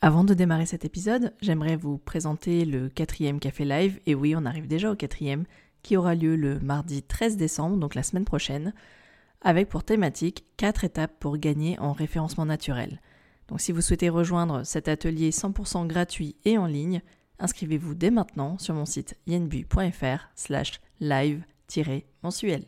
Avant de démarrer cet épisode, j'aimerais vous présenter le quatrième Café Live, et oui, on arrive déjà au quatrième, qui aura lieu le mardi 13 décembre, donc la semaine prochaine, avec pour thématique 4 étapes pour gagner en référencement naturel. Donc si vous souhaitez rejoindre cet atelier 100% gratuit et en ligne, inscrivez-vous dès maintenant sur mon site yenbu.fr slash live-mensuel.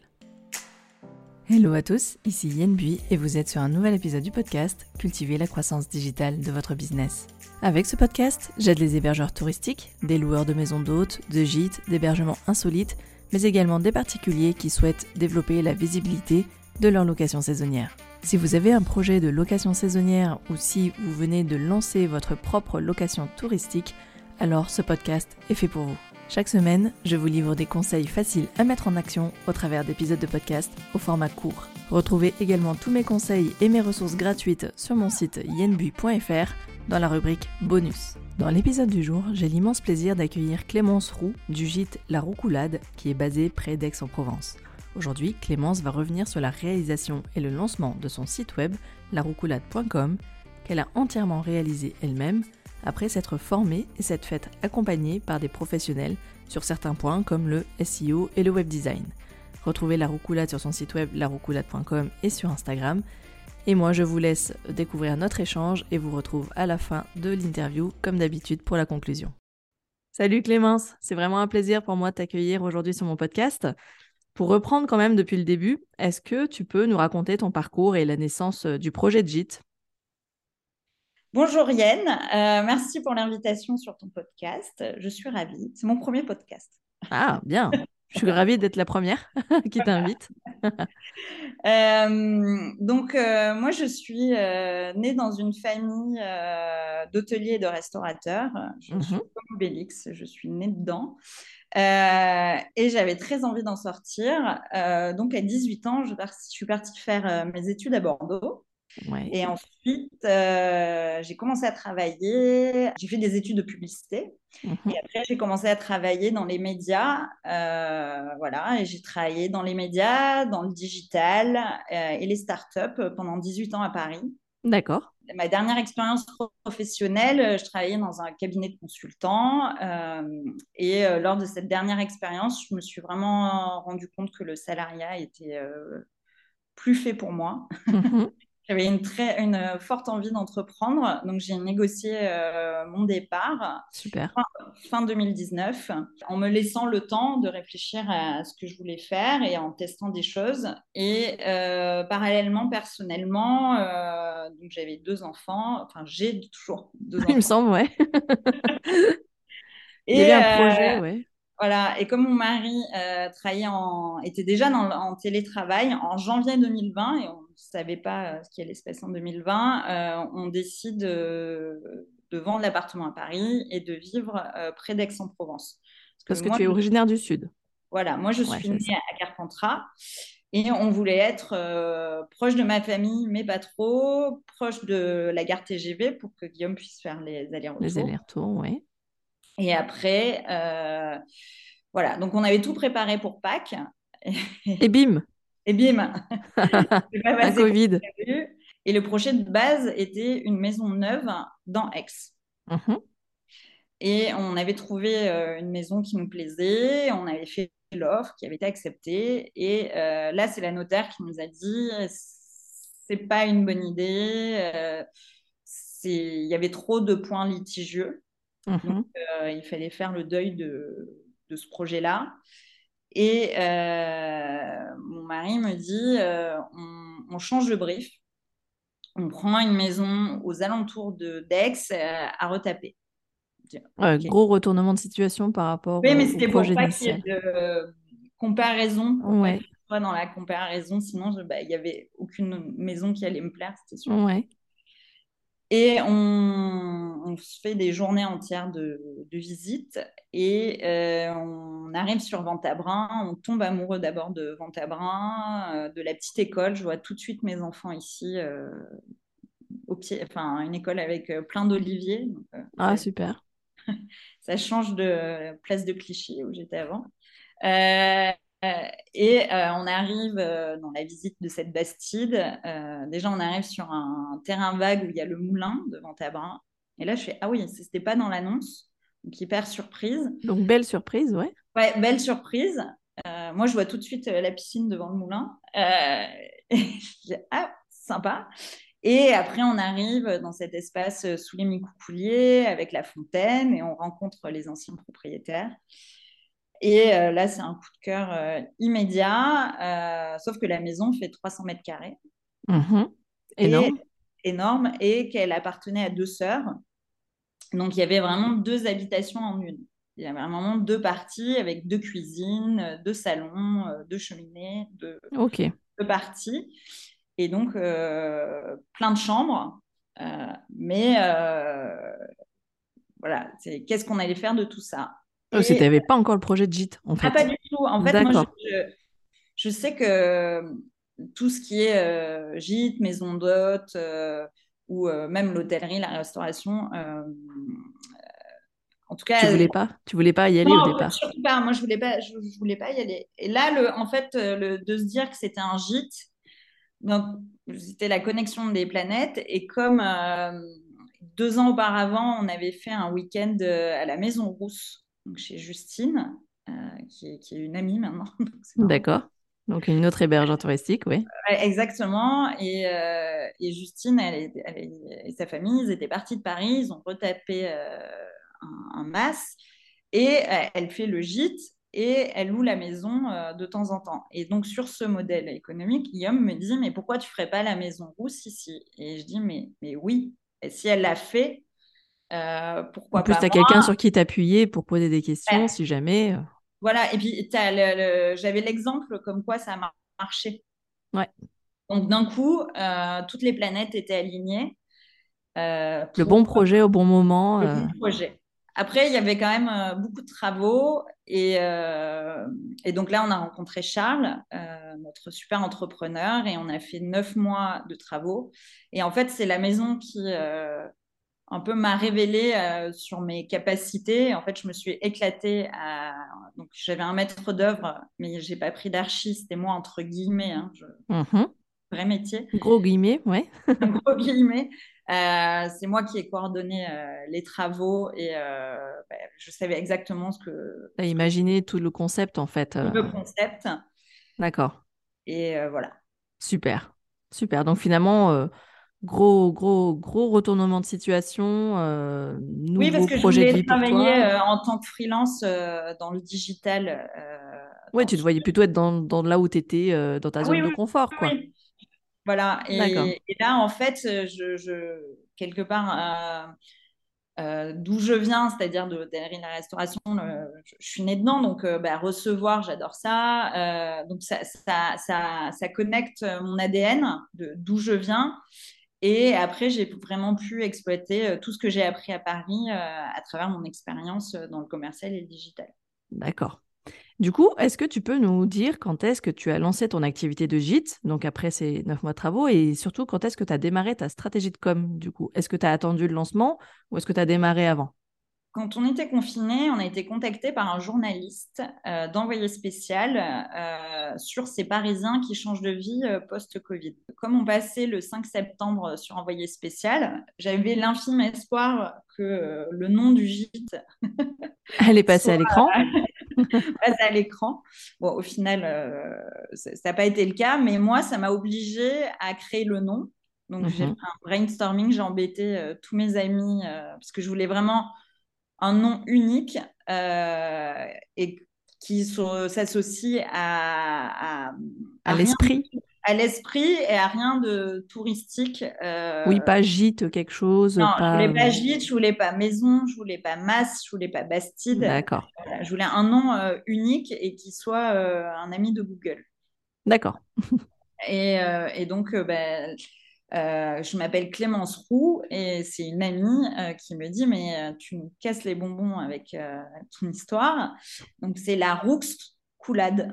Hello à tous, ici Yen Bui et vous êtes sur un nouvel épisode du podcast Cultiver la croissance digitale de votre business. Avec ce podcast, j'aide les hébergeurs touristiques, des loueurs de maisons d'hôtes, de gîtes, d'hébergements insolites, mais également des particuliers qui souhaitent développer la visibilité de leur location saisonnière. Si vous avez un projet de location saisonnière ou si vous venez de lancer votre propre location touristique, alors ce podcast est fait pour vous. Chaque semaine, je vous livre des conseils faciles à mettre en action au travers d'épisodes de podcast au format court. Retrouvez également tous mes conseils et mes ressources gratuites sur mon site yenbu.fr dans la rubrique bonus. Dans l'épisode du jour, j'ai l'immense plaisir d'accueillir Clémence Roux du gîte La Roucoulade qui est basé près d'Aix-en-Provence. Aujourd'hui, Clémence va revenir sur la réalisation et le lancement de son site web laroucoulade.com qu'elle a entièrement réalisé elle-même après s'être formée et s'être faite accompagner par des professionnels sur certains points comme le SEO et le web design. Retrouvez la roucoulade sur son site web laroucoulade.com et sur Instagram. Et moi, je vous laisse découvrir notre échange et vous retrouve à la fin de l'interview, comme d'habitude, pour la conclusion. Salut Clémence, c'est vraiment un plaisir pour moi de t'accueillir aujourd'hui sur mon podcast. Pour reprendre quand même depuis le début, est-ce que tu peux nous raconter ton parcours et la naissance du projet de JIT Bonjour Yann, euh, merci pour l'invitation sur ton podcast. Je suis ravie. C'est mon premier podcast. Ah, bien. Je suis ravie d'être la première qui t'invite. Euh, donc, euh, moi, je suis née dans une famille d'hôteliers et de restaurateurs. Je suis mhm. comme Obélix, je suis née dedans. et j'avais très envie d'en sortir. donc, à 18 ans, je, je suis partie faire mes études à Bordeaux. Et ensuite, euh, j'ai commencé à travailler. J'ai fait des études de publicité. Mhm. Et après, j'ai commencé à travailler dans les médias. Euh, voilà, et j'ai travaillé dans les médias, dans le digital euh, et les startups pendant 18 ans à Paris. D'accord. Ma dernière expérience professionnelle, je travaillais dans un cabinet de consultants. et lors de cette dernière expérience, je me suis vraiment rendu compte que le salariat était plus fait pour moi. Mhm. J'avais une, très, une forte envie d'entreprendre, donc j'ai négocié euh, mon départ. Super. Fin, 2019, en me laissant le temps de réfléchir à ce que je voulais faire et en testant des choses. Et euh, parallèlement, personnellement, euh, donc j'avais deux enfants, enfin j'ai toujours deux enfants. Il me semble, ouais. et, Il y avait un projet, ouais. Voilà, et comme mon mari travaillait en, était déjà dans, en télétravail en janvier 2020 et on savait pas euh, ce qui allait se passer en 2020, euh, on décide de, vendre l'appartement à Paris et de vivre euh, près d'Aix-en-Provence. Parce que, tu es originaire du Sud. Voilà, moi je suis née à Carpentras et on voulait être proche de ma famille, mais pas trop, proche de la gare TGV pour que Guillaume puisse faire les allers-retours. Les allers-retours, oui. Et après, voilà, donc on avait tout préparé pour Pâques. Et bim et bim Un Covid. Et le projet de base était une maison neuve dans Aix. Mhm. Et on avait trouvé euh, une maison qui nous plaisait, on avait fait l'offre qui avait été acceptée. Et euh, là, c'est la notaire qui nous a dit c'est pas une bonne idée, euh, il y avait trop de points litigieux. Mhm. Donc, il fallait faire le deuil de, de ce projet-là. Et euh, mon mari me dit, euh, on, change de brief, on prend une maison aux alentours de d'Aix euh, à retaper. Gros retournement de situation par rapport oui, mais c'était pour pas qu'il y ait de comparaison. Ouais. Dans la comparaison, sinon bah, il n'y avait aucune maison qui allait me plaire, c'était sûr. Ouais. Et on, se fait des journées entières de, de visite et euh, on arrive sur Ventabrin. On tombe amoureux d'abord de Ventabrin, euh, de la petite école. Je vois tout de suite mes enfants ici, euh, au pied, enfin une école avec plein d'oliviers. ah, super. ça change de place de Clichy où j'étais avant. Euh, et euh, on arrive euh, dans la visite de cette bastide. déjà, on arrive sur un terrain vague où il y a le moulin de Ventabrin. Et là, je fais, ah oui, c'était pas dans l'annonce. Donc, hyper surprise. Donc, belle surprise, ouais. Ouais, belle surprise. Moi, je vois tout de suite la piscine devant le moulin. Je dis, ah, sympa. Et après, on arrive dans cet espace sous les micoucouliers avec la fontaine et on rencontre les anciens propriétaires. Et là, c'est un coup de cœur immédiat, sauf que la maison fait 300 mètres carrés. Mmh énorme. énorme. Et qu'elle appartenait à deux sœurs. Donc, il y avait vraiment deux habitations en une. Il y avait vraiment deux parties avec deux cuisines, deux salons, deux cheminées, deux, deux parties. Et donc, euh, plein de chambres. Euh, mais euh, voilà, c'est qu'est-ce qu'on allait faire de tout ça? Oh, Tu n'avais pas encore le projet de gîte, en ah, fait. pas du tout. En fait, moi, je, sais que tout ce qui est gîte, maison d'hôte, ou même l'hôtellerie, la restauration, en tout cas, tu voulais pas, tu voulais pas y aller au départ? Surtout pas. Moi, je voulais pas, je, voulais pas y aller. Et là, le, en fait, le, de se dire que c'était un gîte, donc, c'était la connexion des planètes. Et comme euh, deux ans auparavant, on avait fait un week-end euh, à la Maison Rousse, donc chez Justine, euh, qui, est, une amie maintenant. D'accord. Donc, une autre hébergeur touristique, oui. exactement. Et, Justine elle, et sa famille, ils étaient partis de Paris, ils ont retapé un, un, mas. Et elle fait le gîte et elle loue la maison euh, de temps en temps. Et donc, sur ce modèle économique, Guillaume me dit, mais pourquoi tu ne ferais pas la maison rousse ici? Et je dis, mais, mais oui, et si elle l'a fait, euh, pourquoi En plus, tu as quelqu'un sur qui t'appuyer pour poser des questions, si jamais. Euh. Voilà, et puis j'avais l'exemple comme quoi ça a marché. Ouais. Donc, d'un coup, toutes les planètes étaient alignées. Le bon projet au bon moment. Le bon projet. Après, il y avait quand même euh, beaucoup de travaux. Et, euh, et, donc là, on a rencontré Charles, euh, notre super entrepreneur, et on a fait neuf mois de travaux. Et en fait, c'est la maison qui un peu m'a révélé sur mes capacités. En fait, je me suis éclatée. À... Donc, j'avais un maître d'œuvre, mais j'ai pas pris d'archi. C'était moi, entre guillemets. Hein, mmh Vrai métier. Gros guillemets, ouais. Gros guillemets. Euh, c'est moi qui ai coordonné euh, les travaux et euh, bah, je savais exactement ce que. Tu as imaginé tout le concept en fait. Le concept. D'accord. Et voilà. Super. Super. Donc finalement, gros, gros, gros retournement de situation. nouveau oui, parce que projet je voulais travailler en tant que freelance dans le digital. oui, tu te voyais plutôt être dans, dans là où tu étais, dans ta ah zone de confort. Quoi. Oui. Voilà. Et, là, en fait, je, quelque part, euh, euh, d'où je viens, c'est-à-dire de l'hôtellerie, la restauration, je, suis née dedans. Donc, euh, bah, recevoir, j'adore ça. donc, ça, ça, ça, connecte mon ADN d'où je viens. Et après, j'ai vraiment pu exploiter tout ce que j'ai appris à Paris à travers mon expérience dans le commercial et le digital. D'accord. Du coup, est-ce que tu peux nous dire quand est-ce que tu as lancé ton activité de gîte, donc après ces neuf mois de travaux, et surtout quand est-ce que tu as démarré ta stratégie de com, du coup? Est-ce que tu as attendu le lancement ou est-ce que tu as démarré avant? Quand on était confiné, on a été contacté par un journaliste euh, d'envoyé spécial euh, sur ces Parisiens qui changent de vie euh, post-Covid. Comme on passait le 5 septembre sur envoyé spécial, j'avais l'infime espoir que le nom du gîte allait passer à l'écran. passe à l'écran. Bon, au final, ça n'a pas été le cas, mais moi, ça m'a obligé à créer le nom. Donc, j'ai mhm. fait un brainstorming, j'ai embêté tous mes amis parce que je voulais vraiment un nom unique euh, et qui s'associe à, à, l'esprit. À l'esprit et à rien de touristique. Euh, oui, pas gîte, quelque chose. Non, pas... je voulais pas gîte, je voulais pas maison, je voulais pas masse, je voulais pas Bastide. D'accord. je voulais un nom euh, unique et qui soit un ami de Google. D'accord. et, et, donc, ben, euh, je m'appelle Clémence Roux et c'est une amie euh, qui me dit mais euh, tu me casses les bonbons avec ton histoire. Donc c'est la Roux coulade.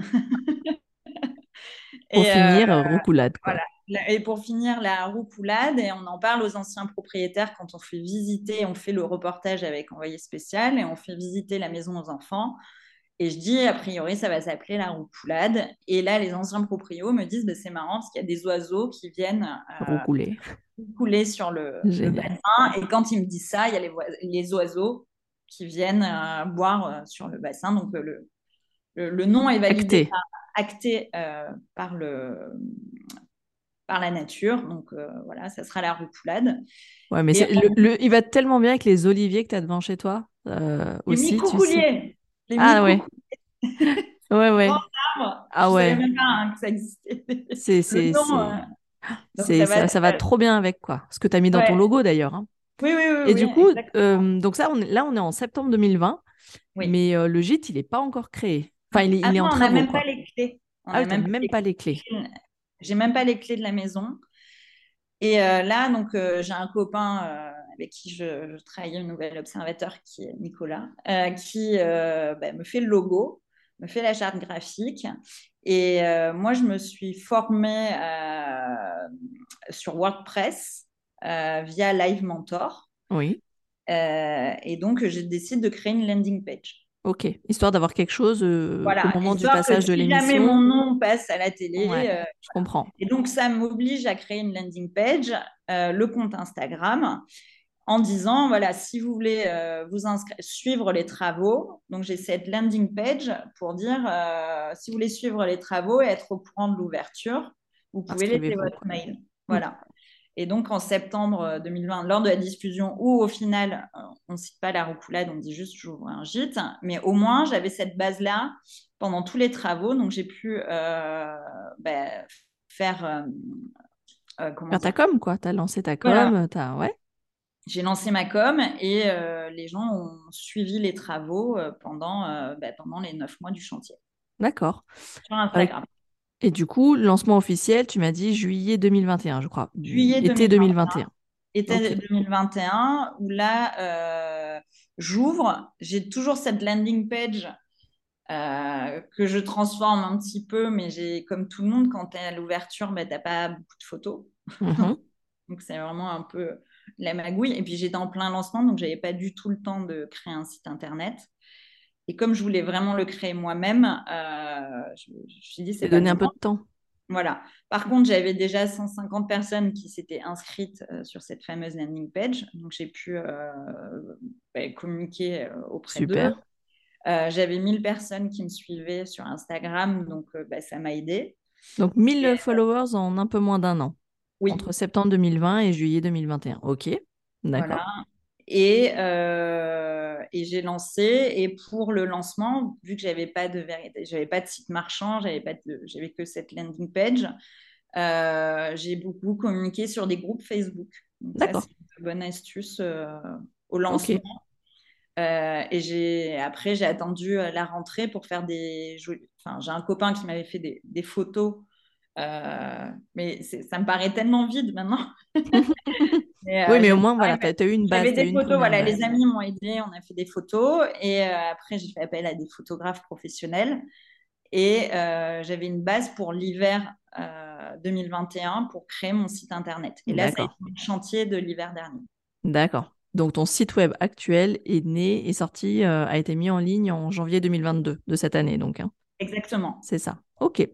pour finir, roucoulade. Voilà. Et pour finir, la roucoulade, et on en parle aux anciens propriétaires quand on fait visiter, on fait le reportage avec envoyé spécial et on fait visiter la maison aux enfants. Et je dis, a priori, ça va s'appeler la roucoulade. Et là, les anciens proprios me disent, bah, c'est marrant parce qu'il y a des oiseaux qui viennent roucouler. roucouler sur le, bassin. Et quand ils me disent ça, il y a les, les oiseaux qui viennent boire sur le bassin. Donc, le, le, nom est validé, acté, par le par la nature. Donc voilà, ça sera la roucoulade. Ouais, mais le, il va tellement bien avec les oliviers que tu as devant chez toi euh, aussi. Les Les ah ouais. ouais, ouais. Ah ouais. Je savais même pas hein, que ça existait. C'est, c'est, c'est... Ça, ça, va trop bien avec quoi. Ce que tu as mis dans ton logo d'ailleurs. Hein. Oui, oui, oui. Et du coup, euh, donc ça, on là, on est en septembre 2020. Mais euh, le gîte, il n'est pas encore créé. Enfin, il, est, il est en train On n'a même pas les clés. On ah, même, même pas les clés. J'ai même pas les clés de la maison. Et euh, là, donc, euh, j'ai un copain euh, avec qui je, je, travaille, un nouvel observateur qui est Nicolas, qui bah, me fait le logo, me fait la charte graphique. Et moi, je me suis formée sur WordPress via Live Mentor. Oui. et donc, je décide de créer une landing page. Ok, histoire d'avoir quelque chose euh, au moment du passage de l'émission. Si jamais mon nom passe à la télé. Euh, je comprends. Et donc, ça m'oblige à créer une landing page, euh, le compte Instagram, en disant voilà, si vous voulez vous suivre les travaux, donc j'ai cette landing page pour dire si vous voulez suivre les travaux et être au courant de l'ouverture, vous pouvez laisser votre mail. Voilà. Et donc, en septembre 2020, euh, lors de la diffusion, où au final, euh, on ne cite pas la roucoulade, on dit juste j'ouvre un gîte, mais au moins, j'avais cette base-là pendant tous les travaux. Donc, j'ai pu euh, bah, faire. comment ta com, quoi. Tu as lancé ta com, ouais. J'ai lancé ma com et les gens ont suivi les travaux pendant, bah, pendant les neuf mois du chantier. D'accord. Sur Instagram. Et du coup, lancement officiel, tu m'as dit juillet 2021, je crois. Juillet été 2021. Été 2021, où là, euh, j'ouvre. J'ai toujours cette landing page euh, que je transforme un petit peu, mais j'ai, comme tout le monde, quand tu es à l'ouverture, bah, tu n'as pas beaucoup de photos. Mhm. donc, c'est vraiment un peu la magouille. Et puis, j'étais en plein lancement, donc je n'avais pas du tout le temps de créer un site internet. Et comme je voulais vraiment le créer moi-même, euh, je, me suis dit, c'est donner un peu de temps. Voilà. Par contre, j'avais déjà 150 personnes qui s'étaient inscrites euh, sur cette fameuse landing page. Donc, j'ai pu euh, bah, communiquer auprès d'eux. j'avais 1000 personnes qui me suivaient sur Instagram. Donc, bah, ça m'a aidé. Donc, 1000 followers en un peu moins d'un an. Oui. Entre septembre 2020 et juillet 2021. OK. D'accord. Voilà. Et, euh, et j'ai lancé. Et pour le lancement, vu que j'avais pas de j'avais pas de site marchand, j'avais pas j'avais que cette landing page. Euh, j'ai beaucoup communiqué sur des groupes Facebook. D'accord. C'est une bonne astuce euh, au lancement. et j'ai après j'ai attendu la rentrée pour faire des. Enfin, j'ai un copain qui m'avait fait des, des photos mais ça me paraît tellement vide maintenant. oui, euh, mais au moins, voilà, tu as, eu une base. J'avais des photos, voilà, les amis m'ont aidé, on a fait des photos. Et euh, après, j'ai fait appel à des photographes professionnels. Et euh, j'avais une base pour l'hiver 2021 pour créer mon site internet. Et là, ça a été le chantier de l'hiver dernier. D'accord. Donc, ton site web actuel est né, est sorti, a été mis en ligne en janvier 2022 de cette année, donc. Hein. Exactement. C'est ça. OK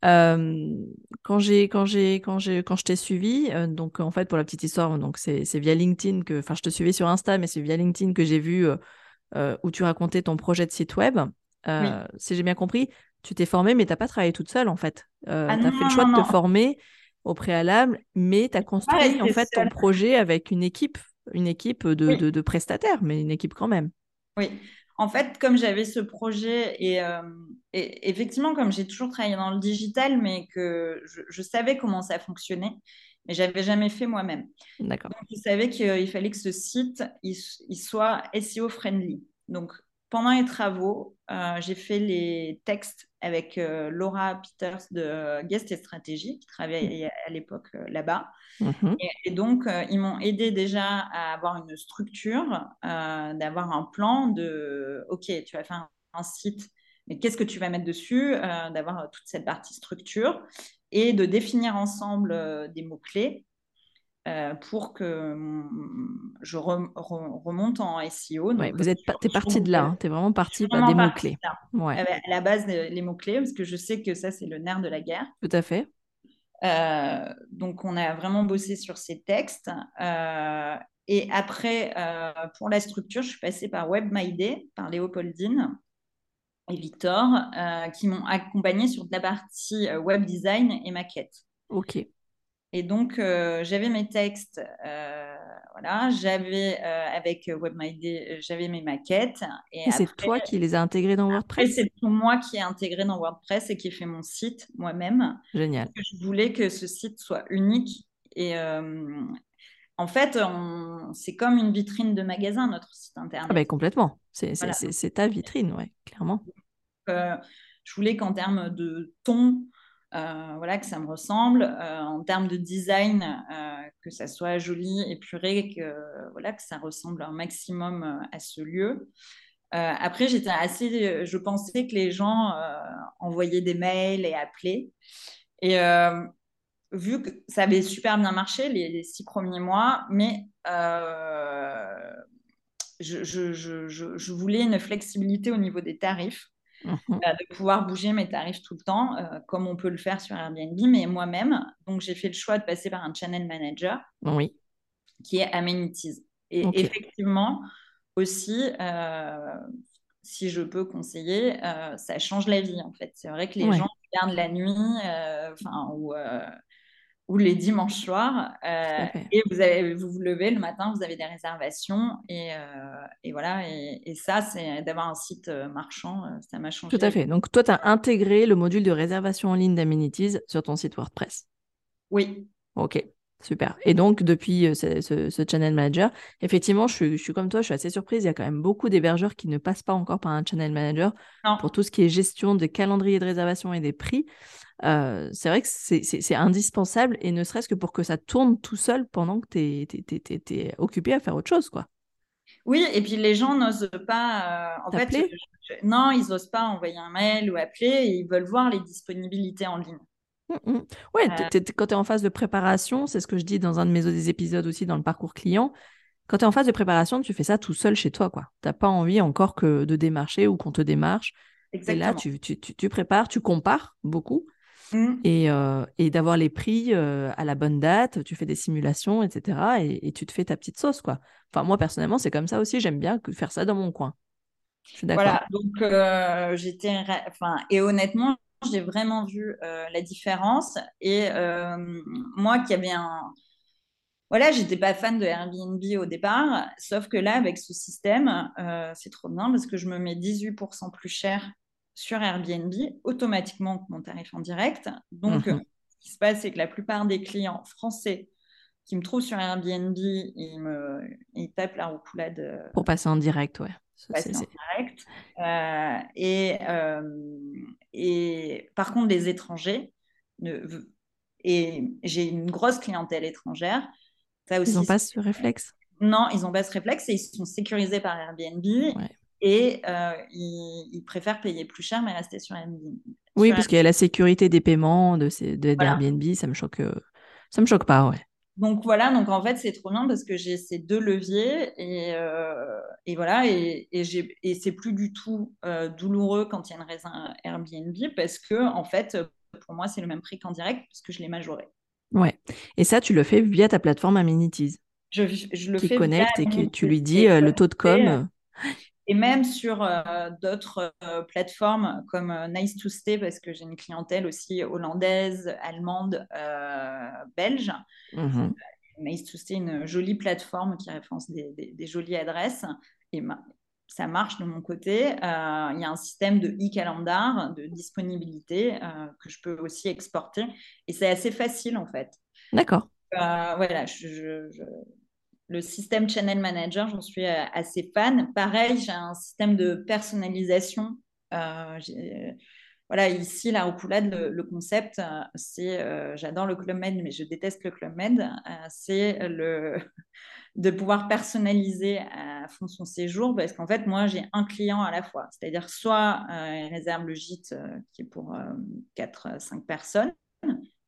quand j'ai quand j'ai quand j'ai quand je t'ai suivi, donc en fait pour la petite histoire, donc c'est via LinkedIn que, enfin je te suivais sur Insta, mais c'est via LinkedIn que j'ai vu où tu racontais ton projet de site web. Si j'ai bien compris, tu t'es formée, mais tu n'as pas travaillé toute seule en fait. Ah tu as fait le choix de te former au préalable, mais tu as construit en fait ton projet avec une équipe, une équipe de, de, de prestataires, mais une équipe quand même. Oui, en fait, comme j'avais ce projet euh, et, effectivement, comme j'ai toujours travaillé dans le digital, mais que je, savais comment ça fonctionnait, mais j'avais jamais fait moi-même. D'accord. je savais qu'il fallait que ce site il, soit SEO friendly. Donc, pendant les travaux, euh, j'ai fait les textes avec euh, Laura Peters de Guest et Stratégie, qui travaillait à l'époque euh, là-bas. Mhm. Et, donc, ils m'ont aidé déjà à avoir une structure, d'avoir un plan de, OK, tu vas faire un, site, mais qu'est-ce que tu vas mettre dessus, d'avoir toute cette partie structure et de définir ensemble des mots-clés. Pour que je remonte en SEO. Ouais, vous êtes es parti de là, hein. tu es vraiment parti par des mots-clés. Ouais. À la base, les mots-clés, parce que je sais que ça, c'est le nerf de la guerre. Tout à fait. Euh, donc, on a vraiment bossé sur ces textes. Euh, et après, euh, pour la structure, je suis passée par WebMyDay, par Léopoldine et Victor, qui m'ont accompagnée sur de la partie web design et maquette. OK. Et donc, j'avais mes textes voilà, j'avais euh, avec WebMyD, euh, j'avais mes maquettes. Et, c'est toi qui les as intégrées dans WordPress? C'est moi qui ai intégré dans WordPress et qui ai fait mon site moi-même. Génial. Je voulais que ce site soit unique. Et euh, en fait, c'est comme une vitrine de magasin, notre site internet. Ah ben, complètement. C'est ta vitrine, ouais, clairement. je voulais qu'en termes de ton, euh, voilà, que ça me ressemble. Euh, en termes de design, euh, que ça soit joli, épuré, que, voilà, que ça ressemble un maximum à ce lieu. après, j'étais assez, je pensais que les gens envoyaient des mails et appelaient. Et vu que ça avait super bien marché les, six premiers mois, mais je, je, je, je, voulais une flexibilité au niveau des tarifs. Mhm. Euh, de pouvoir bouger mes tarifs tout le temps, euh, comme on peut le faire sur Airbnb, mais moi-même. Donc, j'ai fait le choix de passer par un channel manager oui. qui est Amenities. Et effectivement, aussi, euh, si je peux conseiller, ça change la vie, en fait. C'est vrai que les gens regardent la nuit, enfin, ou ou les dimanches soirs. Euh, et vous, avez, vous vous levez le matin, vous avez des réservations. Et, euh, et voilà, et, ça, c'est d'avoir un site euh, marchand, ça m'a changé. Tout à fait. Donc, toi, tu as intégré le module de réservation en ligne d'Amenities sur ton site WordPress? Oui. OK. Super. Et donc, depuis ce, channel manager, effectivement, je suis, je suis, comme toi, je suis assez surprise. Il y a quand même beaucoup d'hébergeurs qui ne passent pas encore par un channel manager pour tout ce qui est gestion des calendriers de réservation et des prix. Euh, c'est vrai que c'est indispensable et ne serait-ce que pour que ça tourne tout seul pendant que tu es, occupé à faire autre chose. quoi. Oui, et puis les gens n'osent pas. Euh, en fait, non, ils n'osent pas envoyer un mail ou appeler, ils veulent voir les disponibilités en ligne. Mmh, mmh. Ouais, euh. quand tu es en phase de préparation, c'est ce que je dis dans un de mes épisodes aussi dans le parcours client. Quand tu es en phase de préparation, tu fais ça tout seul chez toi. Tu n'as pas envie encore que de démarcher ou qu'on te démarche. Exactement. Et là, tu, tu, tu, prépares, tu compares beaucoup. Mmh. Euh, et, d'avoir les prix euh, à la bonne date, tu fais des simulations, etc. Et, tu te fais ta petite sauce, quoi. Enfin, moi, personnellement, c'est comme ça aussi. J'aime bien faire ça dans mon coin. Je suis d'accord. Voilà, donc euh, j'étais... Enfin, et honnêtement, j'ai vraiment vu la différence. Et moi qui avais un... Voilà, j'étais pas fan de Airbnb au départ, sauf que là, avec ce système, c'est trop bien parce que je me mets 18% plus cher sur Airbnb automatiquement mon tarif en direct. Donc, mhm. ce qui se passe, c'est que la plupart des clients français qui me trouvent sur Airbnb, ils, me, ils tapent la roucoulade. Euh, Pour passer en direct, ouais. Passer en direct. Euh, et, euh, et par contre, les étrangers, ne, et j'ai une grosse clientèle étrangère. Ça aussi, ils n'ont pas ce réflexe? Non, ils n'ont pas ce réflexe et ils sont sécurisés par Airbnb. Ouais et euh, ils, préfèrent payer plus cher mais rester sur Airbnb. Oui, parce qu'il y a la sécurité des paiements de, ces, de Airbnb, ça me choque, euh, ça me choque pas, ouais. Donc voilà, donc en fait c'est trop bien parce que j'ai ces deux leviers et, euh, et voilà et, et, et c'est plus du tout douloureux quand il y a une raison Airbnb parce que en fait pour moi c'est le même prix qu'en direct parce que je l'ai majoré. Ouais. Et ça tu le fais via ta plateforme Amenities. Je, je le qui fais connecte et que tu lui dis le taux de com et même sur euh, d'autres euh, plateformes comme euh, Nice to Stay, parce que j'ai une clientèle aussi hollandaise, allemande, belge. Mhm. Nice to Stay, une jolie plateforme qui référence des, des, jolies adresses. Et ça marche de mon côté. Il y a un système de e-calendar, de disponibilité que je peux aussi exporter. Et c'est assez facile en fait. D'accord. voilà, je, le système Channel Manager, j'en suis euh, assez fan. Pareil, j'ai un système de personnalisation. Euh, voilà, ici, la Roucoulade, le, concept, euh, c'est, j'adore le Club Med, mais je déteste le Club Med, c'est le, de pouvoir personnaliser à fond son séjour, parce qu'en fait, moi, j'ai un client à la fois. C'est-à-dire, soit il réserve le gîte qui est pour 4-5 personnes,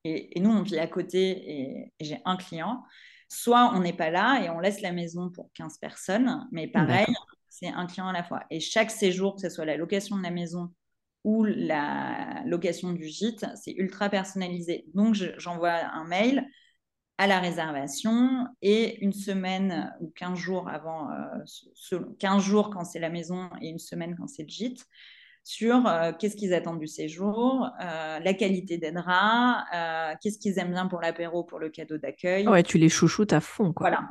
et, nous, on vit à côté, et j'ai un client soit on n'est pas là et on laisse la maison pour 15 personnes, mais pareil, c'est un client à la fois. Et chaque séjour, que ce soit la location de la maison ou la location du gîte, c'est ultra personnalisé. Donc, j'envoie un mail à la réservation et une semaine ou 15 jours avant, 15 euh, jours quand c'est la maison et une semaine quand c'est le gîte, sur euh, qu'est-ce qu'ils attendent du séjour, euh, la qualité des draps, qu'est-ce qu'ils aiment bien pour l'apéro, pour le cadeau d'accueil. Ouais, tu les chouchoutes à fond. Quoi. Voilà.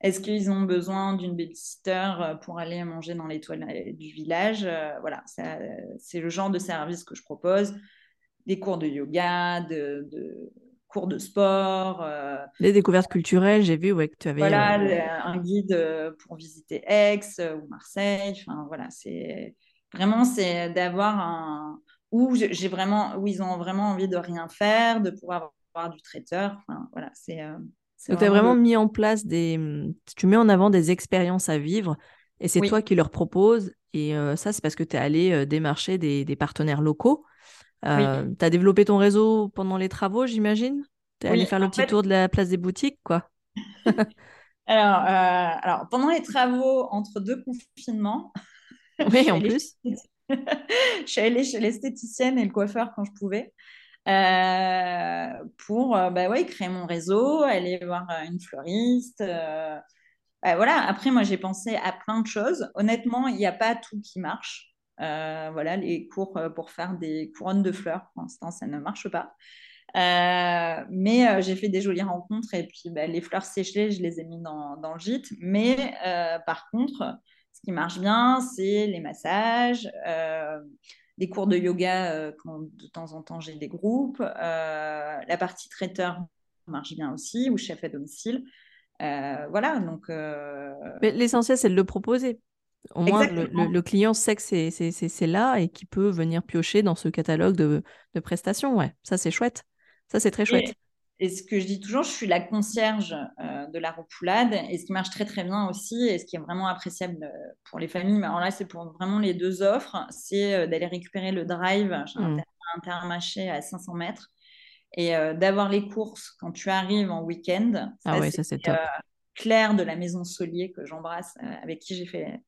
Est-ce qu'ils ont besoin d'une babysitter pour aller manger dans les toilettes du village Voilà, c'est le genre de service que je propose. Des cours de yoga, de cours de sport. Euh, Les découvertes culturelles, j'ai vu ouais, que tu avais. Voilà, euh, un guide euh, pour visiter Aix ou Marseille. Enfin, voilà, c'est vraiment c'est d'avoir un où j'ai vraiment où ils ont vraiment envie de rien faire, de pouvoir avoir du traiteur. Enfin, voilà, c'est. Donc, tu as vraiment mis en place des. Tu mets en avant des expériences à vivre et c'est toi qui leur proposes. Et ça, c'est parce que tu es allé démarcher des, des partenaires locaux. Euh, tu as développé ton réseau pendant les travaux, j'imagine? Tu es allé faire le petit tour de la place des boutiques, quoi alors, euh, alors, pendant les travaux, entre deux confinements, oui, en plus, je suis allée chez l'esthéticienne et le coiffeur quand je pouvais. Euh, pour bah ouais, créer mon réseau, aller voir une fleuriste. Bah voilà. Après, moi, j'ai pensé à plein de choses. Honnêtement, il n'y a pas tout qui marche. Euh, voilà, les cours euh, pour faire des couronnes de fleurs, pour l'instant, ça ne marche pas. Euh, mais j'ai fait des jolies rencontres et puis bah, les fleurs séchées, je les ai mis dans, dans le gîte. Mais par contre, ce qui marche bien, c'est les massages, des cours de yoga quand de temps en temps j'ai des groupes, la partie traiteur marche bien aussi, ou chef à domicile. voilà, donc. L'essentiel, c'est de le proposer. Au moins, le, client sait que c'est là et qu'il peut venir piocher dans ce catalogue de, prestations. Ouais, ça, c'est chouette. Ça, c'est très chouette. Et, ce que je dis toujours, je suis la concierge euh, de la repoulade. Et ce qui marche très, très bien aussi, et ce qui est vraiment appréciable euh, pour les familles, mais alors là, c'est pour vraiment les deux offres, c'est euh, d'aller récupérer le drive. Un, mmh. intermarché à 500 mètres. Et d'avoir les courses quand tu arrives en week-end. Ah ouais, ça, c'est top. Claire de la Maison Solier, que j'embrasse, avec qui j'ai fait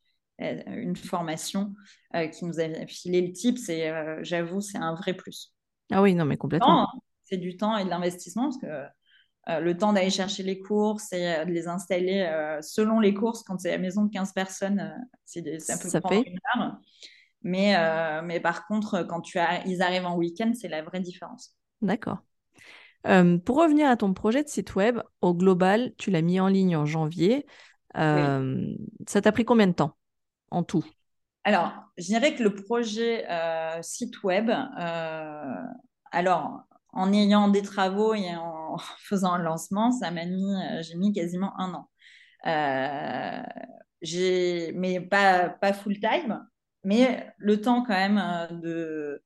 euh, une formation euh, qui nous a filé le type, c'est, euh, j'avoue, c'est un vrai plus. Ah oui, non, mais complètement. Hein. C'est du temps et de l'investissement parce que le temps d'aller chercher les courses et de les installer selon les courses, quand c'est la maison de 15 personnes, c'est, un peu ça fait. une heure. Mais, mais par contre, quand tu as, ils arrivent en week-end, c'est la vraie différence. D'accord. pour revenir à ton projet de site web, au global, tu l'as mis en ligne en janvier. Ça t'a pris combien de temps en tout? Alors, je dirais que le projet euh, site web, euh, alors en ayant des travaux et en faisant un lancement, ça m'a mis, euh, j'ai mis quasiment un an. j'ai, mais pas, pas full time, mais le temps quand même de,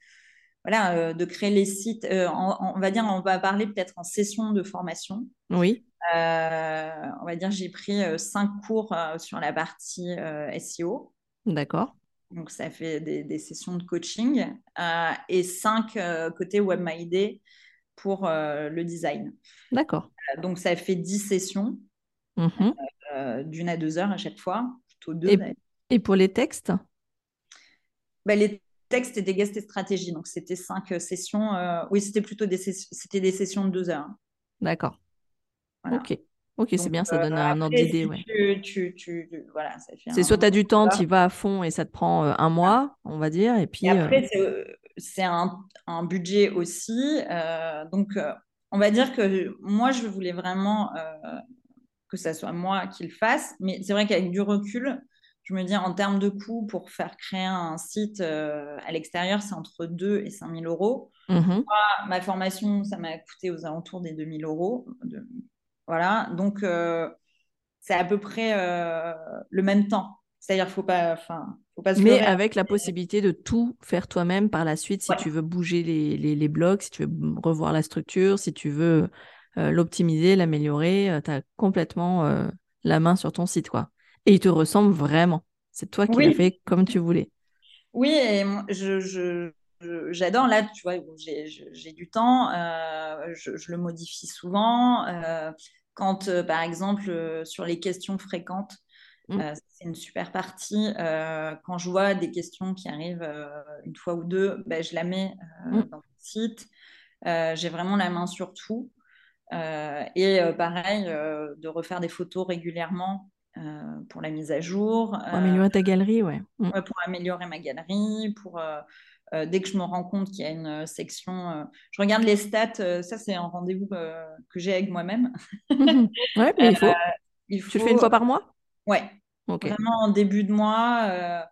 voilà, de créer les sites. on va dire, on va parler peut-être en session de formation. Oui. Euh, on va dire, j'ai pris euh, cinq cours euh, sur la partie SEO. D'accord. Donc, ça fait des, sessions de coaching et cinq côté Web pour le design. D'accord. donc, ça fait dix sessions mm-hmm. d'une à deux heures à chaque fois, plutôt deux. Et, pour les textes? Bah, Les textes et des guests et stratégies. Donc, c'était cinq sessions. oui, c'était plutôt des, c'était des sessions de deux heures. D'accord. Ok. Ok, c'est bien, ça donne euh, un ordre d'idée. Ouais. c'est soit tu as du temps, tu y vas à fond et ça te prend euh, un mois, on va dire. Et puis. après, euh, c'est un, un, budget aussi. donc, on va dire que moi, je voulais vraiment que ça soit moi qui le fasse. Mais c'est vrai qu'avec du recul, je me dis en termes de coûts pour faire créer un site à l'extérieur, c'est entre 2 et 5 000 euros. Mmh ma formation, ça m'a coûté aux alentours des 2 000 euros. De, voilà, donc euh, c'est à peu près euh, le même temps. C'est-à-dire qu'il faut pas, enfin, faut pas se Mais avec la possibilité de tout faire toi-même par la suite, si tu veux bouger les, les, blocs, si tu veux revoir la structure, si tu veux euh, l'optimiser, l'améliorer, tu as complètement la main sur ton site, quoi. Et il te ressemble vraiment. C'est toi qui l'as fait comme tu voulais. Oui, et je, j'adore. Là, tu vois, j'ai du temps, je, le modifie souvent quand, par exemple, sur les questions fréquentes, mmh. c'est une super partie. quand je vois des questions qui arrivent une fois ou deux, ben, je la mets mmh. dans le site. J'ai vraiment la main sur tout. et pareil, de refaire des photos régulièrement pour la mise à jour. Pour améliorer ta galerie, ouais. Mmh. Pour améliorer ma galerie, pour euh, dès que je me rends compte qu'il y a une euh, section, euh, je regarde les stats. ça, c'est un rendez-vous que j'ai avec moi-même. ouais, mais il faut. il faut. Tu le fais une fois par mois? Ouais. Vraiment en début de mois.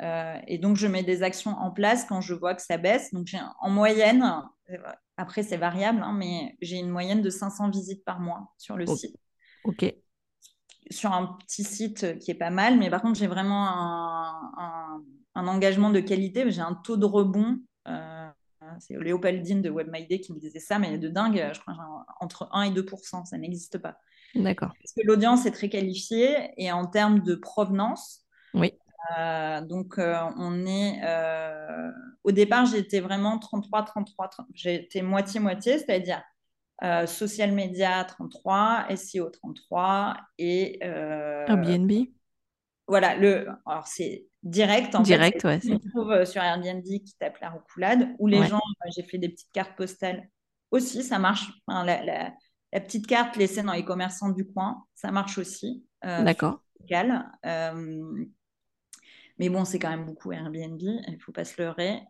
et donc, je mets des actions en place quand je vois que ça baisse. Donc, en moyenne, après, c'est variable, hein, mais j'ai une moyenne de 500 visites par mois sur le site. Ok. Sur un petit site qui est pas mal, mais par contre, j'ai vraiment un un engagement de qualité. J'ai un taux de rebond. Euh, c'est Léopoldine de WebMyDay qui me disait ça, mais de dingue, je crois entre 1 et 2 ça n'existe pas. D'accord. Parce que l'audience est très qualifiée et en termes de provenance. Oui. Euh, donc, euh, on est. au départ, j'étais vraiment 33, 33, j'étais moitié-moitié, c'est-à-dire social media 33, SEO 33 et. Airbnb Voilà, le. Alors, c'est direct. En direct, fait, ouais. Trouve euh, sur Airbnb qui tape la roucoulade, ou les gens, euh, j'ai fait des petites cartes postales aussi, ça marche. la, petite carte laissée dans les commerçants du coin, ça marche aussi. Euh, D'accord. Mais bon, c'est quand même beaucoup Airbnb, il ne faut pas se leurrer.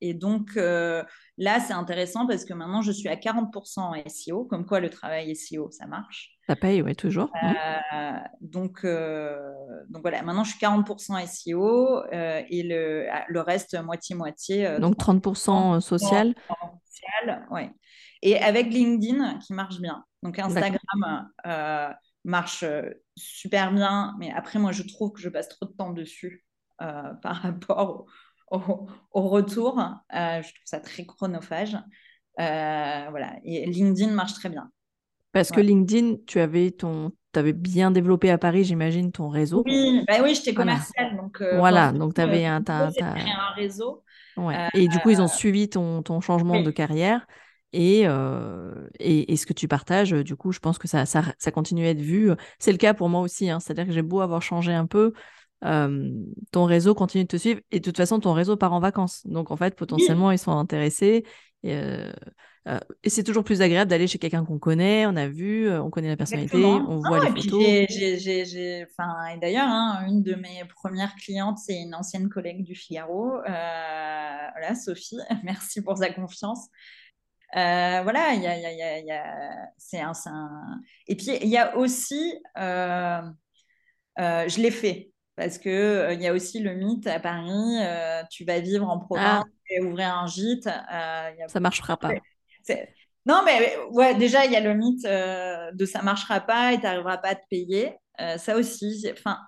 et donc là, c'est intéressant parce que maintenant, je suis à 40% en SEO, comme quoi le travail SEO, ça marche. Ça paye, oui, toujours. Mmh. Euh, donc, euh, donc voilà, maintenant je suis 40% SEO euh, et le, ah, le reste moitié-moitié. donc 30%, social. social ouais. Et avec LinkedIn qui marche bien. Donc Instagram marche super bien, mais après moi je trouve que je passe trop de temps dessus par rapport au, au retour. je trouve ça très chronophage. voilà, et LinkedIn marche très bien. Parce que LinkedIn, tu avais ton, avais bien développé à Paris, j'imagine, ton réseau. Oui, bah oui, j'étais commerciale. Donc, euh, voilà, donc tu avais un, un réseau. Ouais. Euh, et du coup, ils ont suivi ton, ton changement de carrière. Et, euh, et, et, ce que tu partages, du coup, je pense que ça, ça, ça continue à être vu. C'est le cas pour moi aussi. Hein. C'est-à-dire que j'ai beau avoir changé un peu, ton réseau continue de te suivre. Et de toute façon, ton réseau part en vacances. Donc, en fait, potentiellement, ils sont intéressés. Et, euh, et c'est toujours plus agréable d'aller chez quelqu'un qu'on connaît, on a vu, euh, on connaît la personnalité, on voit les photos. et d'ailleurs, hein, une de mes premières clientes, c'est une ancienne collègue du Figaro, euh, voilà, Sophie, merci pour sa confiance. Voilà, il y a, y a, y a c'est un, un, Et puis, il y a aussi, je l'ai fait, parce qu'il il y a aussi le mythe à Paris, tu vas vivre en province ah. et ouvrir un gîte. ça marchera pas. Non, mais ouais, déjà, il y a le mythe euh, de ça marchera pas et tu n'arriveras pas à te payer. Euh, ça aussi, enfin,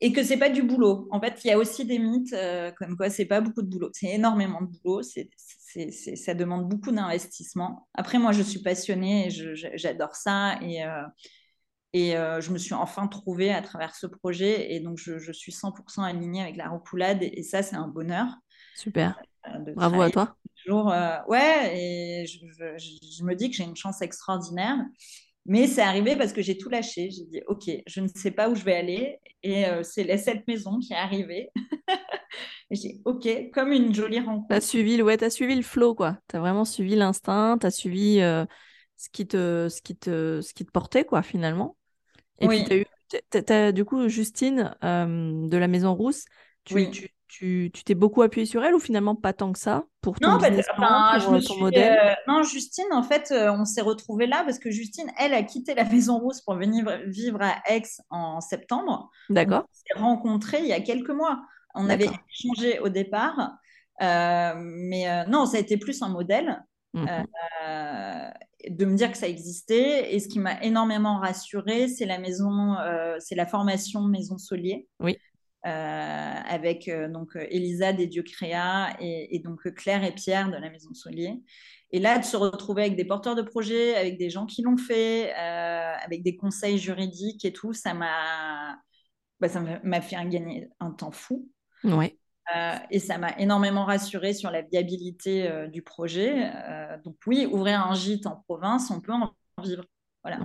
et que c'est pas du boulot. En fait, il y a aussi des mythes euh, comme quoi c'est pas beaucoup de boulot. C'est énormément de boulot. C'est, ça demande beaucoup d'investissement. Après, moi, je suis passionnée et j'adore ça. Et, et je me suis enfin trouvée à travers ce projet. Et donc, je, suis 100% alignée avec la repoulade. Et, et ça, c'est un bonheur. Super. Bravo à toi. Euh, ouais, et je, me dis que j'ai une chance extraordinaire. Mais c'est arrivé parce que j'ai tout lâché. J'ai dit, OK, je ne sais pas où je vais aller. Et euh, c'est cette maison qui est arrivée. et j'ai dit, OK, comme une jolie rencontre. Tu as suivi, ouais, as suivi le flow, quoi. Tu as vraiment suivi l'instinct, tu as suivi euh, ce, qui te, ce, qui te, ce qui te portait, quoi, finalement. Et puis, tu as eu, du coup, Justine de la Maison Rousse, tu, oui. tu, tu t'es beaucoup appuyé sur elle ou finalement pas tant que ça pour ton, business plan, pour, euh, ton modèle? euh, Non, Justine, en fait, euh, on s'est retrouvés là parce que Justine, elle a quitté la Maison Rousse pour venir vivre à Aix en septembre. D'accord. On s'est rencontrés il y a quelques mois. On avait changé au départ, mais non, ça a été plus un modèle. Mmh de me dire que ça existait et ce qui m'a énormément rassurée c'est la maison c'est la formation maison Solier oui euh, avec euh, donc euh, Elisa des Dieux Créa et, donc Claire et Pierre de la Maison Solier. Et là, de se retrouver avec des porteurs de projets, avec des gens qui l'ont fait, avec des conseils juridiques et tout, ça m'a bah, ça m'a fait gagner un temps fou. Ouais. et ça m'a énormément rassuré sur la viabilité du projet. donc oui, ouvrir un gîte en province, on peut en vivre. Voilà.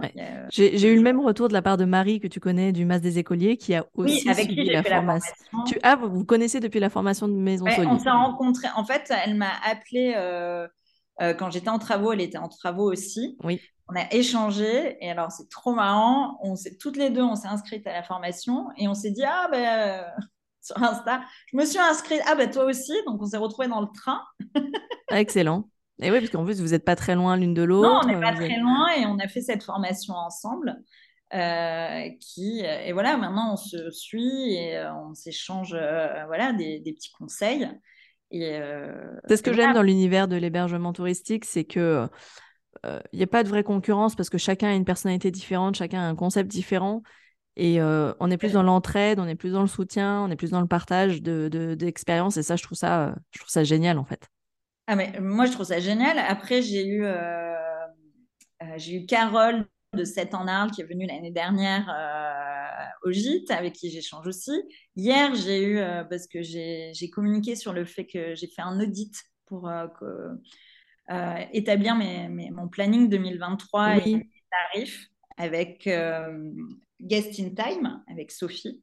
J'ai eu le même retour de la part de Marie que tu connais du Mas des écoliers qui a aussi avec suivi la, formation. Tu, ah, vous connaissez depuis la formation de Maison ouais, On s'est rencontrés. En fait, elle m'a appelé quand j'étais en travaux. Elle était en travaux aussi. Oui. On a échangé et alors c'est trop marrant. On toutes les deux, on s'est inscrites à la formation et on s'est dit ah ben sur Insta. Je me suis inscrite. Ah, bah toi aussi. Donc, on s'est retrouvés dans le train. Ah, excellent. Et oui, parce qu'en plus, vous n'êtes pas très loin l'une de l'autre. Non, on n'est pas très loin et on a fait cette formation ensemble. Euh, qui et voilà maintenant on se suit et euh, on s'échange euh, voilà des, petits conseils et c'est ce que j'aime dans l'univers de l'hébergement touristique c'est que il n'y a pas de vraie concurrence parce que chacun a une personnalité différente chacun a un concept différent et euh, on est plus dans l'entraide, on est plus dans le soutien, on est plus dans le partage d'expériences. De, et ça, je trouve ça, je trouve ça génial, en fait. Ah, mais moi, je trouve ça génial. Après, j'ai eu, euh, euh, j'ai eu Carole de 7 en Arles qui est venue l'année dernière au gîte, avec qui j'échange aussi. Hier, j'ai eu, parce que j'ai communiqué sur le fait que j'ai fait un audit pour établir mes, mon planning 2023 et mes tarifs avec Guest in Time avec Sophie.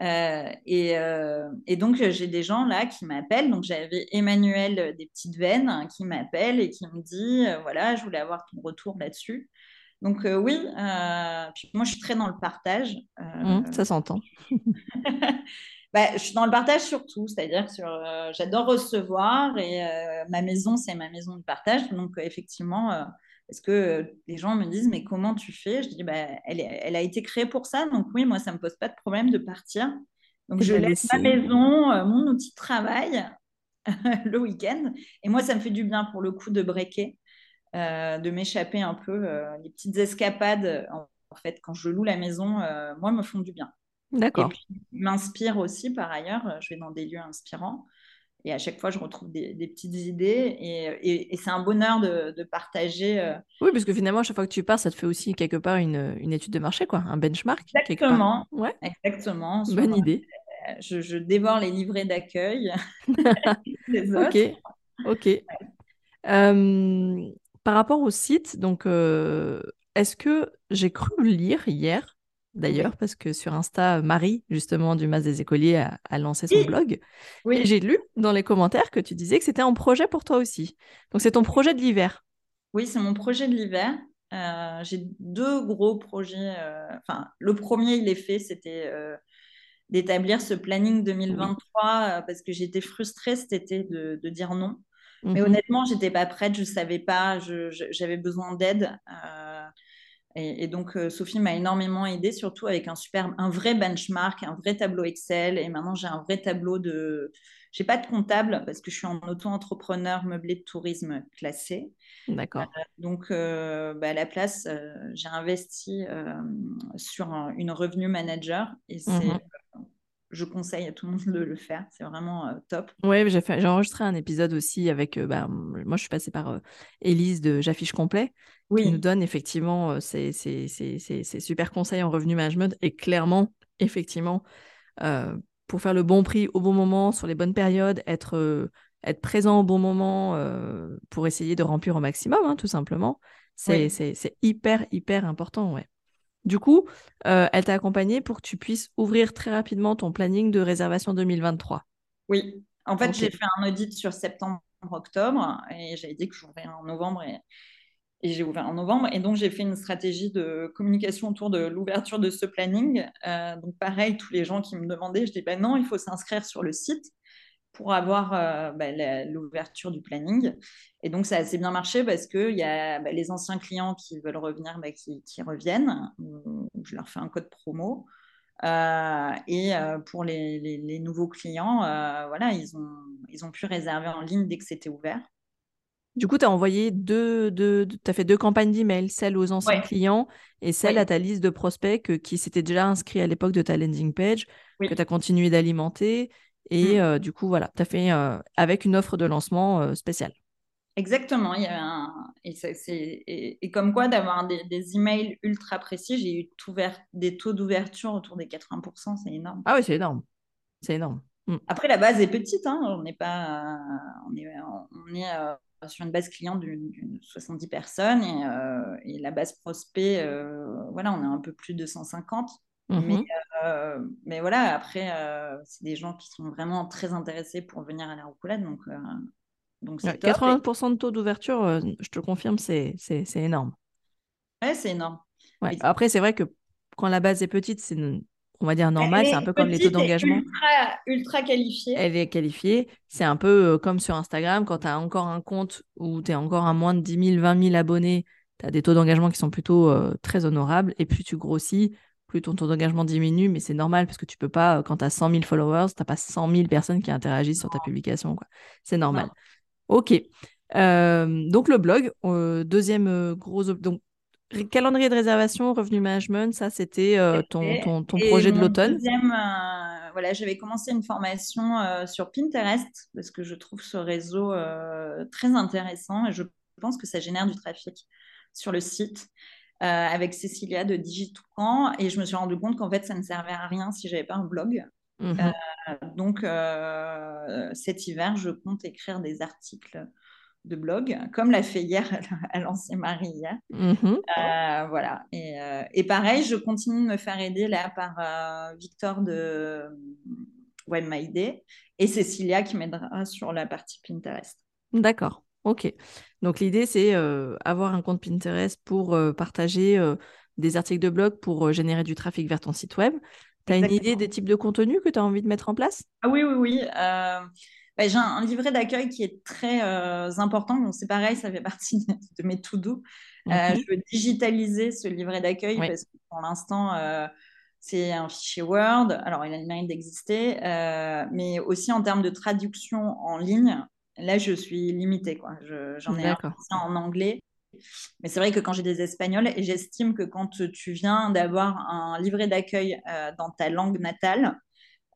Euh, euh, et, donc, j'ai des gens là qui m'appellent. Donc, j'avais Emmanuel euh, des petites veines qui m'appelle et qui me dit voilà, je voulais avoir ton retour là-dessus. Donc, oui, puis moi, je suis très dans le partage. Mmh, ça s'entend. bah, je suis dans le partage surtout, c'est-à-dire que j'adore recevoir et ma maison, c'est ma maison de partage. Donc, effectivement, parce que euh, les gens me disent, mais comment tu fais? Je dis, bah, elle, elle, a été créée pour ça. Donc oui, moi, ça ne me pose pas de problème de partir. Donc je laisse ma maison, euh, mon outil de travail le week-end. Et moi, ça me fait du bien pour le coup de breaker, euh, de m'échapper un peu. les petites escapades, en, fait, quand je loue la maison, moi, me font du bien. D'accord. M'inspire aussi, par ailleurs. Je vais dans des lieux inspirants. Et à chaque fois, je retrouve des, petites idées et, c'est un bonheur de, partager. Euh, oui, parce que finalement, à chaque fois que tu pars, ça te fait aussi quelque part une, une étude de marché, quoi, un benchmark. Exactement. Ouais. Exactement. Bonne idée. Euh, je, dévore les livrets d'accueil. ok. Ok. Euh, par rapport au site, donc, est-ce que j'ai cru lire hier? D'ailleurs, parce que sur Insta, Marie, justement, du Mas des écoliers, a, lancé son blog. Oui. Et j'ai lu dans les commentaires que tu disais que c'était un projet pour toi aussi. Donc, c'est ton projet de l'hiver. Oui, c'est mon projet de l'hiver. Euh, j'ai deux gros projets. Euh, enfin, le premier, il est fait, c'était euh, d'établir ce planning 2023 parce que j'étais frustrée cet été de, dire non. Mais mhm. honnêtement, j'étais pas prête, je savais pas, j'avais besoin d'aide. Et, donc, euh, Sophie m'a énormément aidée, surtout avec un, super, un vrai benchmark, un vrai tableau Excel. Et maintenant, j'ai un vrai tableau de. Je n'ai pas de comptable parce que je suis en auto-entrepreneur meublé de tourisme classé. D'accord. Euh, donc, euh, bah, à la place, j'ai investi sur une revenu manager. Et c'est. Mhm je conseille à tout le monde de le faire. C'est vraiment euh, top. Oui, j'ai, enregistré un épisode aussi avec. Euh, bah, moi, je suis passée par Elise euh, de J'affiche complet, qui nous donne effectivement ces, super conseils en revenu management. Et clairement, effectivement, pour faire le bon prix au bon moment, sur les bonnes périodes, être, être présent au bon moment pour essayer de remplir au maximum, hein, tout simplement. C'est, c'est hyper, hyper important. Ouais. Du coup, euh, elle t'a accompagné pour que tu puisses ouvrir très rapidement ton planning de réservation 2023. Oui, en fait, j'ai fait un audit sur septembre-octobre et j'avais dit que j'ouvrais en novembre et, j'ai ouvert en novembre. Et donc, j'ai fait une stratégie de communication autour de l'ouverture de ce planning. Euh, donc, pareil, tous les gens qui me demandaient, je dis ben non, il faut s'inscrire sur le site pour avoir euh, bah, l'ouverture du planning. Et donc, ça a assez bien marché parce qu'il y a bah, les anciens clients qui veulent revenir, bah, qui, reviennent. Je leur fais un code promo. Euh, et euh, pour les, nouveaux clients, voilà, ils ont, ils ont pu réserver en ligne dès que c'était ouvert. Du coup, tu as envoyé deux, deux, as fait deux campagnes d'email, celle aux anciens clients et celle à ta liste de prospects qui s'étaient déjà inscrits à l'époque de ta landing page, que tu as continué d'alimenter et mmh. du coup, voilà, tu as fait avec une offre de lancement spéciale. Exactement. Il y un... et, et, comme quoi, d'avoir des, des, emails ultra précis, j'ai eu des taux d'ouverture autour des 80%, c'est énorme. Ah oui, c'est énorme. C'est énorme. Mmh. Après, la base est petite. Hein. On n'est pas. On est, on est sur une base client d'une 70 personnes et, la base prospect, voilà, on est un peu plus de 150. Mais, mmh mais, voilà, après, c'est des gens qui sont vraiment très intéressés pour venir à la roucoulade. Donc, donc 80% de taux d'ouverture, je te confirme, c'est énorme. Ouais, c'est énorme. Ouais. Après, c'est vrai que quand la base est petite, c'est on va dire normal, c'est un peu comme les taux d'engagement. Ultra, ultra qualifiée. Elle est qualifiée. C'est un peu euh, comme sur Instagram, quand tu as encore un compte où tu es encore à moins de 10 000, 20 000 abonnés, tu as des taux d'engagement qui sont plutôt euh, très honorables. Et plus tu grossis, plus ton taux d'engagement diminue, mais c'est normal parce que tu peux pas, euh, quand tu as 100 000 followers, tu n'as pas 100 000 personnes qui interagissent sur ta publication. C'est normal. Ok. donc le blog, deuxième gros... Donc calendrier de réservation, revenu management, ça c'était euh, ton, ton, ton, projet de l'automne. Euh, voilà, j'avais commencé une formation euh, sur Pinterest parce que je trouve ce réseau très intéressant et je pense que ça génère du trafic sur le site. Avec Cécilia de Digitoucan et je me suis rendu compte qu'en fait ça ne servait à rien si j'avais pas un blog. Mhm. donc cet hiver, je compte écrire des articles de blog, comme l'a fait hier, Marie hier. Mm-hmm. Euh, voilà. Euh, et, pareil, je continue de me faire aider là par euh, Victor de WebMyD et Cécilia qui m'aidera sur la partie Pinterest. D'accord. Ok. Donc l'idée, c'est avoir un compte Pinterest pour partager des articles de blog pour générer du trafic vers ton site web. Tu as une idée des types de contenus que tu as envie de mettre en place? Ah oui, oui, oui. Bah, j'ai un, livret d'accueil qui est très euh, important. C'est pareil, ça fait partie de mes tout doux. Euh, mhm. je veux digitaliser ce livret d'accueil parce que pour l'instant, euh, c'est un fichier Word. Alors, il a le mérite d'exister, mais aussi en termes de traduction en ligne, là, je suis limitée. Quoi. j'en ai un en anglais. Mais c'est vrai que quand j'ai des Espagnols, et j'estime que quand tu viens d'avoir un livret d'accueil dans ta langue natale,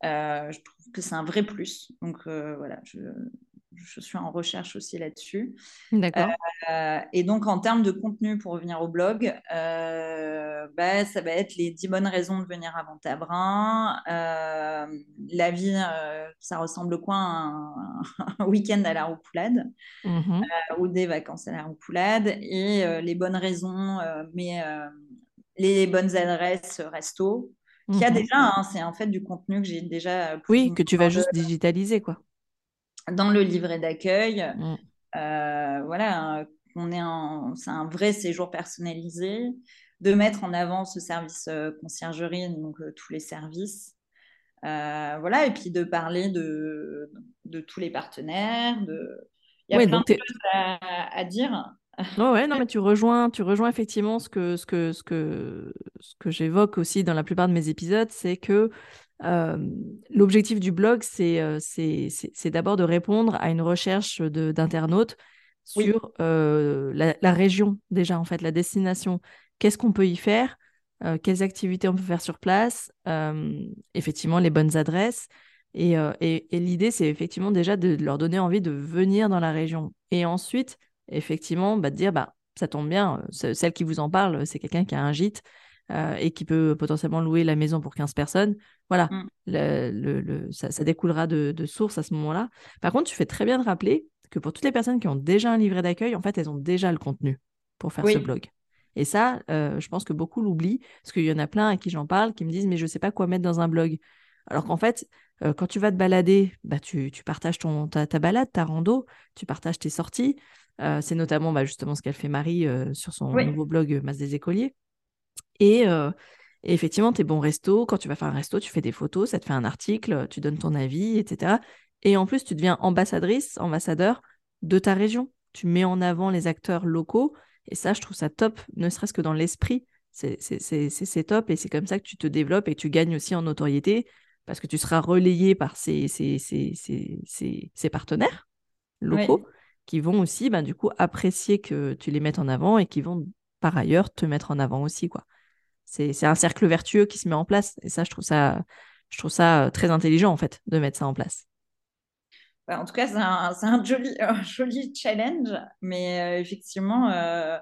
euh, je trouve que c'est un vrai plus. Donc euh, voilà, je, je, suis en recherche aussi là-dessus. D'accord. Euh, et donc en termes de contenu pour revenir au blog, bah, ça va être les 10 bonnes raisons de venir avant Tabrin. la vie, ça ressemble quoi un, un week-end à la Roupoulade mmh ou des vacances à la Roupoulade et les bonnes raisons, mais les bonnes adresses resto qu'il y a mhm. déjà, hein, c'est en fait du contenu que j'ai déjà. Euh, oui, que tu vas juste digitaliser, quoi. Dans le livret d'accueil, mm. euh, voilà, on est c'est un vrai séjour personnalisé, de mettre en avant ce service euh, conciergerie, donc tous les services. voilà, et puis de parler de, de tous les partenaires. De... Il y a plein de choses à, à dire. ouais, non, mais tu rejoins, tu rejoins effectivement ce que, ce que, ce que, ce que j'évoque aussi dans la plupart de mes épisodes, c'est que l'objectif du blog, c'est, d'abord de répondre à une recherche d'internautes sur la, région, déjà, en fait, la destination. Leur qu'on peut y faire? Quelles activités on peut faire sur place? Effectivement, les bonnes adresses. Et, et, et l'idée, c'est effectivement déjà de leur donner envie de venir dans la région. Et ensuite, effectivement, bah, de dire, bah, ça tombe bien, celle qui vous en parle, c'est quelqu'un qui a un gîte euh, et qui peut potentiellement louer la maison pour 15 personnes. Voilà, mmh. le, ça, découlera de, sources à ce moment-là. Par contre, tu fais très bien de rappeler que pour toutes les personnes qui ont déjà un livret d'accueil, en fait, elles ont déjà le contenu pour faire ce blog. Et ça, euh, je pense que beaucoup l'oublient, parce qu'il y en a plein à qui j'en parle qui me disent, mais je ne sais pas quoi mettre dans un blog. Alors qu'en fait, quand tu vas te balader, bah, tu, partages ton, ta, ta, balade, ta rando, tu partages tes sorties, euh, c'est notamment bah, justement ce qu'elle fait Marie euh, sur son nouveau blog euh, Masse des écoliers. Et, effectivement, tes bons restos, quand tu vas faire un resto, tu fais des photos, ça te fait un article, tu donnes ton avis, etc. Et en plus, tu deviens ambassadrice, ambassadeur de ta région. Tu mets en avant les acteurs locaux. Et ça, je trouve ça top, ne serait-ce que dans l'esprit. C'est top et c'est comme ça que tu te développes et tu gagnes aussi en notoriété parce que tu seras relayé par ces, ces, partenaires locaux qui vont aussi, ben, du coup, apprécier que tu les mettes en avant et qui vont, par ailleurs, te mettre en avant aussi, quoi. C'est un cercle vertueux qui se met en place. Et ça, je trouve ça, je trouve ça euh, très intelligent, en fait, de mettre ça en place. Bah, en tout cas, c'est un, joli, joli challenge. Mais euh, effectivement, euh,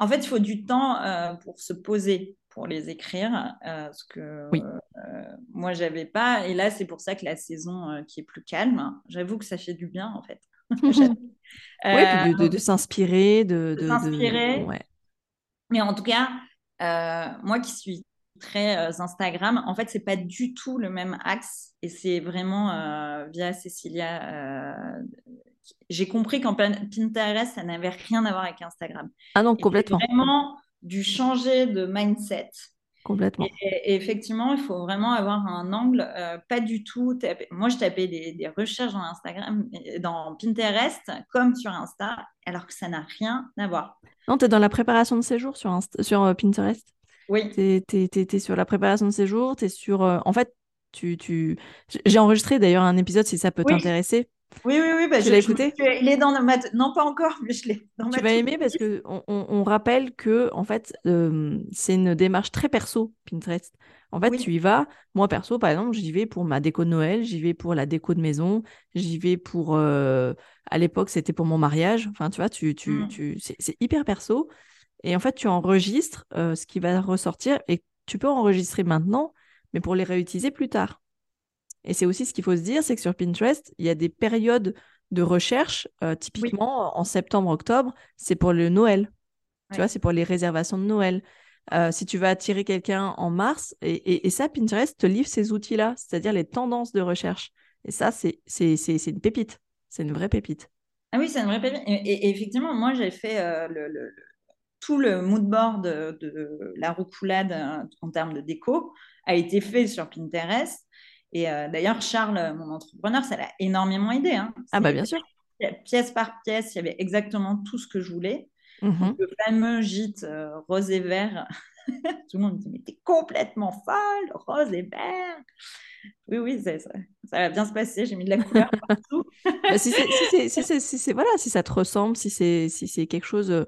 en fait, il faut du temps pour se poser, pour les écrire. ce que oui. moi, j'avais pas. Et là, c'est pour ça que la saison qui est plus calme, j'avoue que ça fait du bien, en fait. Oui, de, de, s'inspirer, de, de, s'inspirer. Mais en tout cas, moi qui suis très Instagram, en fait, c'est pas du tout le même axe. Et c'est vraiment via Cécilia j'ai compris qu'en Pinterest, ça n'avait rien à voir avec Instagram. Ah non, complètement. vraiment du changer de mindset. Complètement. Et, effectivement, il faut vraiment avoir un angle, euh, pas du tout. Moi, je tapais des, recherches dans Instagram, dans Pinterest, comme sur Insta, alors que ça n'a rien à voir. Non, tu es dans la préparation de séjour sur, sur euh, Pinterest? Oui. Tu es, sur la préparation de séjour, tu es sur. Euh, en fait, tu, tu... j'ai enregistré d'ailleurs un épisode si ça peut t'intéresser oui, oui, oui. Bah, tu l'as écouté? Il est dans ma... Non, pas encore, mais je l'ai Tu vas aimer parce qu'on on, rappelle que, en fait, euh, c'est une démarche très perso, Pinterest. En fait, tu y vas. Moi, perso, par exemple, j'y vais pour ma déco de Noël, j'y vais pour la déco de maison, j'y vais pour. Euh, à l'époque, c'était pour mon mariage. Enfin, tu vois, tu, tu, mm. tu... c'est hyper perso. Et en fait, tu enregistres euh, ce qui va ressortir et tu peux enregistrer maintenant, mais pour les réutiliser plus tard. Et c'est aussi ce qu'il faut se dire, c'est que sur Pinterest, il y a des périodes de recherche. Euh, typiquement, en septembre-octobre, c'est pour le Noël. Tu vois, c'est pour les réservations de Noël. Euh, si tu vas attirer quelqu'un en mars, et, ça, Pinterest te livre ces outils-là, c'est-à-dire les tendances de recherche. Et ça, c'est une pépite. C'est une vraie pépite. Ah oui, c'est une vraie pépite. Et, effectivement, moi, j'ai fait euh, le, tout le mood board de, de la roucoulade en termes de déco a été fait sur Pinterest. Et euh, d'ailleurs, Charles, mon entrepreneur, ça l'a énormément aidé. Hein. Ah bah bien sûr. Pièce par pièce, il y avait exactement tout ce que je voulais. Mmh le fameux gîte euh, rose et vert. tout le monde me dit, mais t'es complètement folle, rose et vert. Oui, oui, ça, ça, va bien se passer. J'ai mis de la couleur partout. Bah, si, si, voilà, si ça te ressemble, si c'est si quelque chose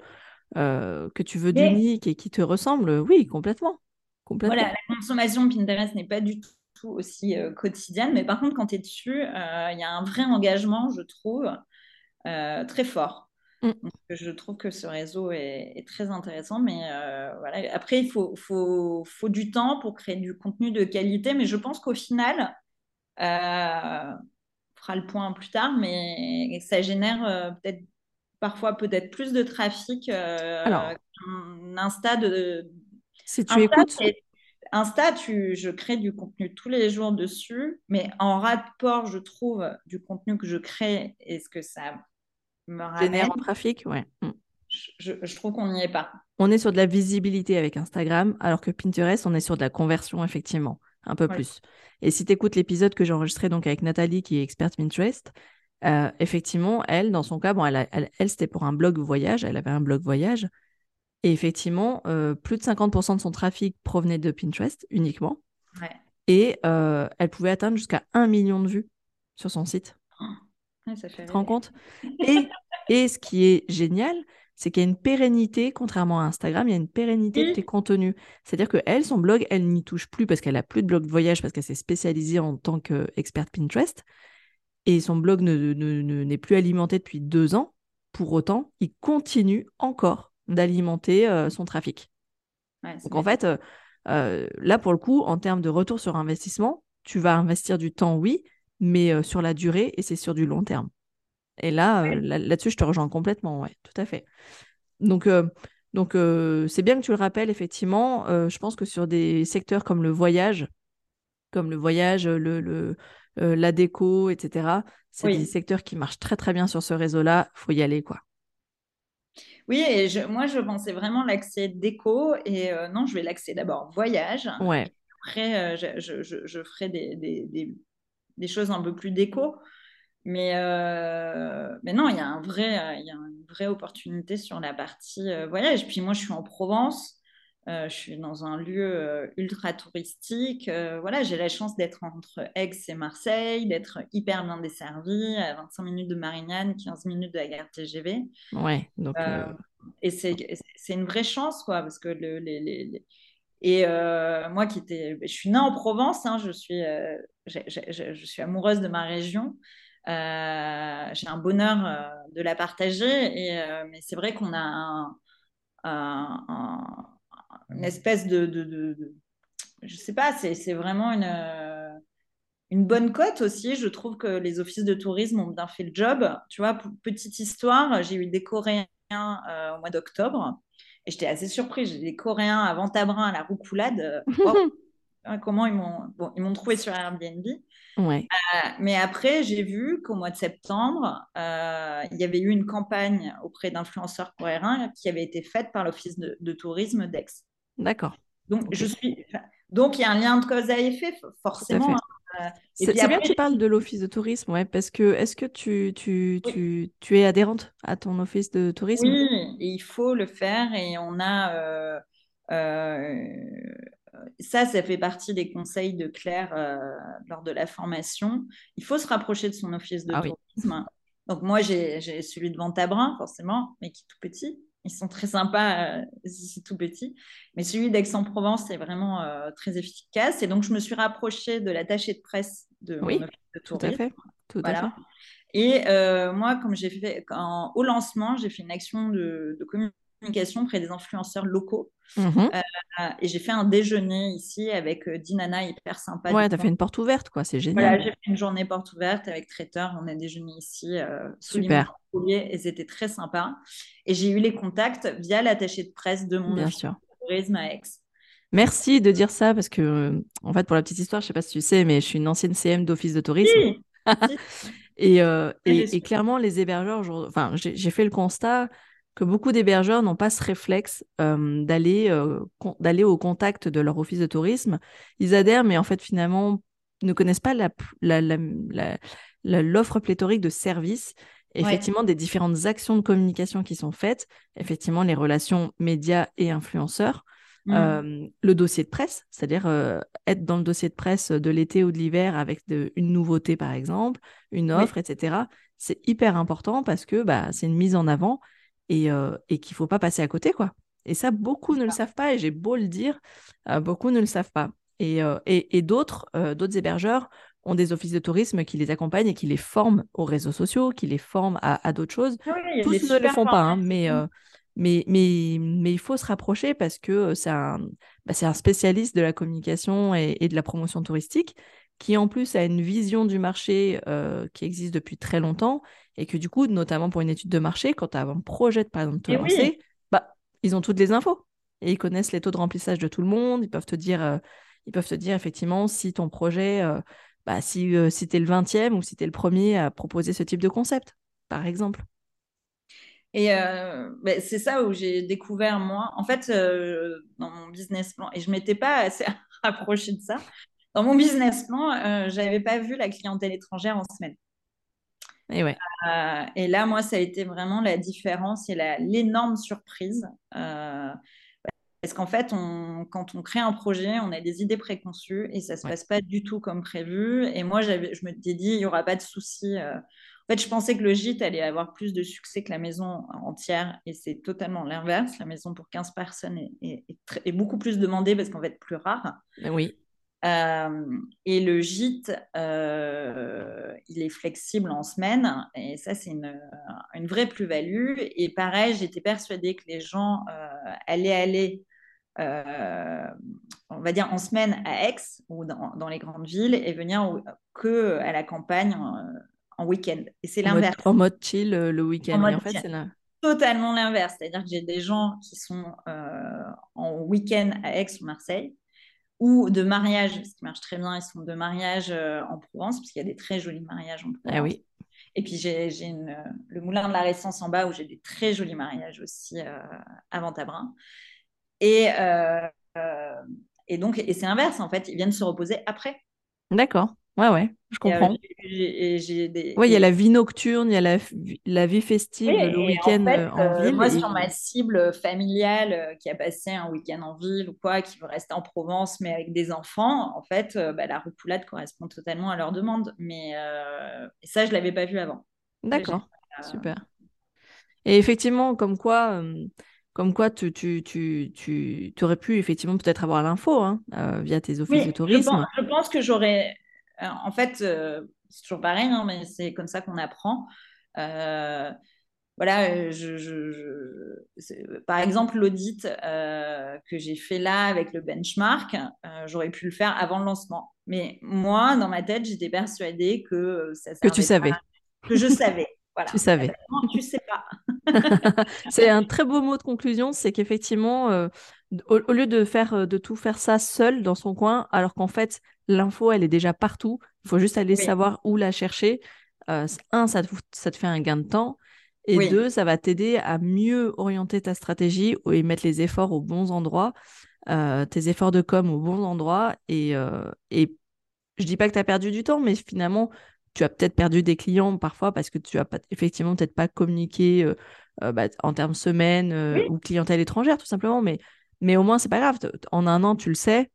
euh, que tu veux d'unique et qui te ressemble, oui, complètement. complètement. Voilà, la consommation Pinterest n'est pas du tout aussi euh, quotidienne. Mais par contre, quand tu es dessus, euh, il y a un vrai engagement, je trouve, euh, très fort. Mm. je trouve que ce réseau est, très intéressant. Mais voilà. Après, il faut, faut, faut, du temps pour créer du contenu de qualité. Mais je pense qu'au final, on fera le point plus tard, mais ça génère peut-être parfois peut-être plus de trafic Alors, Insta de, si tu écoutes Insta, je crée du contenu tous les jours dessus, mais en rapport, je trouve, du contenu que je crée et ce que ça me ramène. Génère en trafic, ouais. Mm. Je, trouve qu'on n'y est pas. On est sur de la visibilité avec Instagram, alors que Pinterest, on est sur de la conversion, effectivement, un peu plus. Et si tu écoutes l'épisode que j'ai enregistré donc avec Nathalie, qui est experte Pinterest, euh, effectivement, elle, dans son cas, bon, elle, elle c'était pour un blog voyage, elle avait un blog voyage, et effectivement, euh, plus de 50% de son trafic provenait de Pinterest uniquement. Et euh, elle pouvait atteindre jusqu'à 1 million de vues sur son site. Oh, ça fait tu te rends compte? Et, et ce qui est génial, c'est qu'il y a une pérennité, contrairement à Instagram, il y a une pérennité de tes contenus. C'est-à-dire que elle, son blog, elle n'y touche plus parce qu'elle a plus de blog de voyage parce qu'elle s'est spécialisée en tant qu'experte Pinterest. Et son blog n'est ne, ne, plus alimenté depuis deux ans. Pour autant, il continue encore d'alimenter euh, son trafic. Donc en fait, euh, euh, là pour le coup, en termes de retour sur investissement, tu vas investir du temps, oui, mais sur la durée et c'est sur du long terme. Et là, là-dessus, je te rejoins complètement, ouais, tout à fait. Donc, donc c'est bien que tu le rappelles, effectivement. je pense que sur des secteurs comme le voyage, comme le voyage, le, le la déco, etc., c'est des secteurs qui marchent très très bien sur ce réseau-là. Faut y aller, quoi. Oui, et moi, je pensais vraiment l'accès déco. Et euh, non, je vais l'accès d'abord voyage. Ouais. Après, euh, je, je, ferai des, des, des, choses un peu plus déco. Mais, euh, mais non, il y, a un vrai, il y a une vraie opportunité sur la partie voyage. Puis moi, je suis en Provence. Je suis dans un lieu ultra touristique. voilà, j'ai la chance d'être entre Aix et Marseille, d'être hyper bien desservie, à 25 minutes de Marignane, 15 minutes de la gare TGV. Ouais, donc. Et c'est une vraie chance, quoi, parce que le, les, les, Et moi qui étais. Je suis née en Provence, hein, je, suis, je suis amoureuse de ma région. j'ai un bonheur de la partager, et, mais c'est vrai qu'on a un une espèce de, de, de, je sais pas, c'est vraiment une une bonne cote aussi. Je trouve que les offices de tourisme ont bien fait le job. Tu vois, petite histoire, j'ai eu des Coréens au mois d'octobre et j'étais assez surprise. J'ai des Coréens à Ventabrin à la Roucoulade. Oh, comment ils m'ont bon, ils m'ont trouvé sur Airbnb. Ouais. mais après, j'ai vu qu'au mois de septembre, il y avait eu une campagne auprès d'influenceurs coréens qui avait été faite par l'Office de, tourisme d'Aix. D'accord. Donc, je suis. Donc, il y a un lien de cause à effet, forcément. Hein. c'est bien que tu parles de l'office de tourisme, ouais, parce que est-ce que tu, tu, tu, tu, es adhérente à ton office de tourisme? Oui, il faut le faire et on a. Euh, euh, ça, ça fait partie des conseils de Claire euh, lors de la formation. Il faut se rapprocher de son office de ah tourisme. Donc, moi, j'ai celui de Ventabrin, forcément, mais qui est tout petit. Ils sont très sympas, euh, c'est tout petit. Mais celui d'Aix-en-Provence est vraiment euh, très efficace. Et donc, je me suis rapprochée de l'attaché de presse de oui, mon de tourisme. Tout à fait. Tout à fait. Et euh, moi, comme j'ai fait au lancement, j'ai fait une action de, de communication auprès des influenceurs locaux Mhm. Euh, et j'ai fait un déjeuner ici avec euh, Dinana, hyper sympa. Ouais, tu as fait une porte ouverte, quoi, c'est génial. Voilà, j'ai fait une journée porte ouverte avec traiteur. On a déjeuné ici euh, Super. et c'était très sympa. Et j'ai eu les contacts via l'attaché de presse de mon Bien sûr. tourisme à Aix. Merci de dire ça parce que, en fait, pour la petite histoire, je sais pas si tu sais, mais je suis une ancienne CM d'office de tourisme. et, et, clairement, les hébergeurs, enfin, j'ai fait le constat que beaucoup d'hébergeurs n'ont pas ce réflexe euh, d'aller euh, d'aller au contact de leur office de tourisme. Ils adhèrent, mais en fait, finalement, ne connaissent pas l'offre la, pléthorique de services, effectivement, des différentes actions de communication qui sont faites, effectivement, les relations médias et influenceurs. Mmh. Euh, le dossier de presse, c'est-à-dire être dans le dossier de presse de l'été ou de l'hiver avec une nouveauté par exemple, une offre, etc. C'est hyper important parce que bah, c'est une mise en avant et, euh, et qu'il faut pas passer à côté, quoi. Et ça, beaucoup ne le savent pas, et j'ai beau le dire, euh, beaucoup ne le savent pas. Et, euh, et, d'autres, d'autres hébergeurs ont des offices de tourisme qui les accompagnent et qui les forment aux réseaux sociaux, qui les forment à, d'autres choses. Tous ne le font pas, hein, mais, mais, mais, mais il faut se rapprocher parce que c'est un, bah, un spécialiste de la communication et, et, de la promotion touristique qui en plus a une vision du marché qui existe depuis très longtemps et que du coup, notamment pour une étude de marché, quand tu as un projet de, par exemple, te lancer, bah, ils ont toutes les infos. Et ils connaissent les taux de remplissage de tout le monde. Ils peuvent te dire, euh, ils peuvent te dire effectivement si ton projet, euh, bah, si, euh, si tu es le 20e ou si tu es le premier à proposer ce type de concept, par exemple. Et bah, c'est ça où j'ai découvert, moi, en fait, dans mon business plan, et je ne m'étais pas assez rapprochée de ça, dans mon business plan, je n'avais pas vu la clientèle étrangère en semaine. Et, ouais. Euh, et là, moi, ça a été vraiment la différence et l'énorme surprise. Euh, parce qu'en fait, on, quand on crée un projet, on a des idées préconçues et ça ne se passe pas du tout comme prévu. Et moi, je me suis dit, il n'y aura pas de souci. Euh. En fait, je pensais que le gîte allait avoir plus de succès que la maison entière et c'est totalement l'inverse. La maison pour 15 personnes est, est beaucoup plus demandée parce qu'en fait, plus rare. Oui. Euh, et le gîte, euh, il est flexible en semaine, et ça, c'est une, une, vraie plus-value. Et pareil, j'étais persuadée que les gens euh, allaient aller, on va dire, en semaine à Aix ou dans, dans les grandes villes et venir que à la campagne en, week-end. Et c'est l'inverse. En mode chill le week-end. En, fait, c'est totalement l'inverse. C'est-à-dire que j'ai des gens qui sont en week-end à Aix ou Marseille ou de mariage, ce qui marche très bien, ils sont de mariage euh, en Provence, parce qu'il y a des très jolis mariages en Provence. Ah oui. Et puis j'ai le moulin de la Ressence en bas où j'ai des très jolis mariages aussi euh, à Ventabrin. Et, euh, et donc, et c'est inverse en fait, ils viennent se reposer après. D'accord. Ouais, ouais, je comprends. Oui, il y a la vie nocturne, il y a la, la vie festive le week-end en, euh, euh, ville. Moi, sur ma cible familiale euh, qui a passé un week-end en ville ou quoi, qui veut rester en Provence, mais avec des enfants, en fait, bah, la repoulade correspond totalement à leur demande. Mais ça, je ne l'avais pas vu avant. D'accord, super. Et effectivement, comme quoi, comme quoi tu, tu, tu, tu, aurais pu effectivement peut-être avoir l'info hein, via tes offices de tourisme. je pense que j'aurais euh, en fait, euh, c'est toujours pareil, hein, mais c'est comme ça qu'on apprend. Euh, voilà, je, par exemple, l'audit que j'ai fait là avec le benchmark, j'aurais pu le faire avant le lancement. Mais moi, dans ma tête, j'étais persuadée que ça Que tu savais. que je savais. Voilà. Tu savais. Non, tu sais pas. c'est un très beau mot de conclusion, c'est qu'effectivement, euh, au, lieu de faire euh, de tout faire ça seul dans son coin, alors qu'en fait l'info elle est déjà partout, il faut juste aller savoir où la chercher. Euh, un, ça te, ça te, fait un gain de temps, et deux, ça va t'aider à mieux orienter ta stratégie et mettre les efforts aux bons endroits, tes efforts de com aux bons endroits, et, et je dis pas que tu as perdu du temps, mais finalement tu as peut-être perdu des clients parfois parce que tu as pas, effectivement peut-être pas communiqué euh, euh, bah, en termes semaines euh, ou clientèle étrangère tout simplement, mais, mais au moins c'est pas grave. En un an, tu le sais.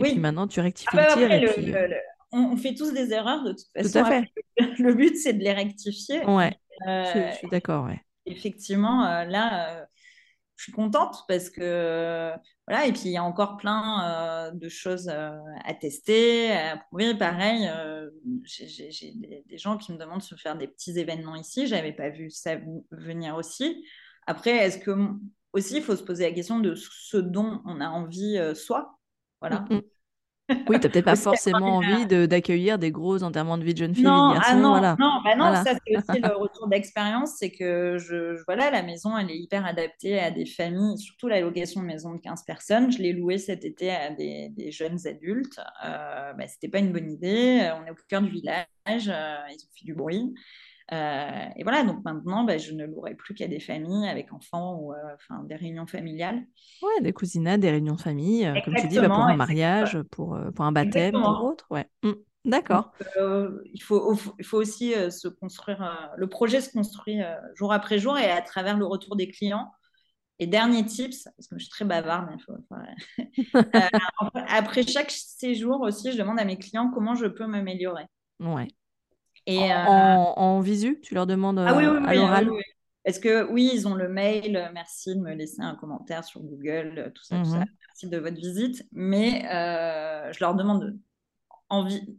Et puis maintenant, tu rectifies ah le bah tir. On, fait tous des erreurs de toute façon. Tout à fait. le but, c'est de les rectifier. Ouais, je, suis d'accord. Ouais. Effectivement, là, je suis contente parce que voilà et puis il y a encore plein euh, de choses euh, à tester à prouver pareil euh, j'ai des, gens qui me demandent de faire des petits événements ici j'avais pas vu ça venir aussi après est-ce que aussi il faut se poser la question de ce dont on a envie soi voilà mm, mm. Oui, tu n'as peut-être pas forcément envie d'accueillir des gros enterrements de vie de jeune fille. Non, ah non, voilà. non, bah non ça c'est aussi le retour d'expérience, c'est que je, voilà, la maison, elle est hyper adaptée à des familles, surtout la location de maison de 15 personnes. Je l'ai louée cet été à des, des jeunes adultes. Euh, bah, C'était pas une bonne idée. On est au cœur du village, euh, ils ont fait du bruit. Euh, et voilà, donc maintenant, bah, je ne louerai plus qu'à des familles avec enfants ou euh, enfin, des réunions familiales. Ouais, des cousinats, des réunions de famille, euh, comme tu dis, bah, pour un mariage, pour, pour un baptême, pour autre. Ouais. Mmh. D'accord. il, faut, il faut aussi se construire, le projet se construit jour après jour et à travers le retour des clients. Et dernier tips, parce que je suis très bavarde, après chaque séjour aussi, je demande à mes clients comment je peux m'améliorer. Ouais. Et, en, en, visu, tu leur demandes ah, oui, oui, à l'oral? Parce que oui, ils ont le mail, euh, merci de me laisser un commentaire sur Google, euh, tout ça, tout ça. Mhm. merci de votre visite. Mais euh, je leur demande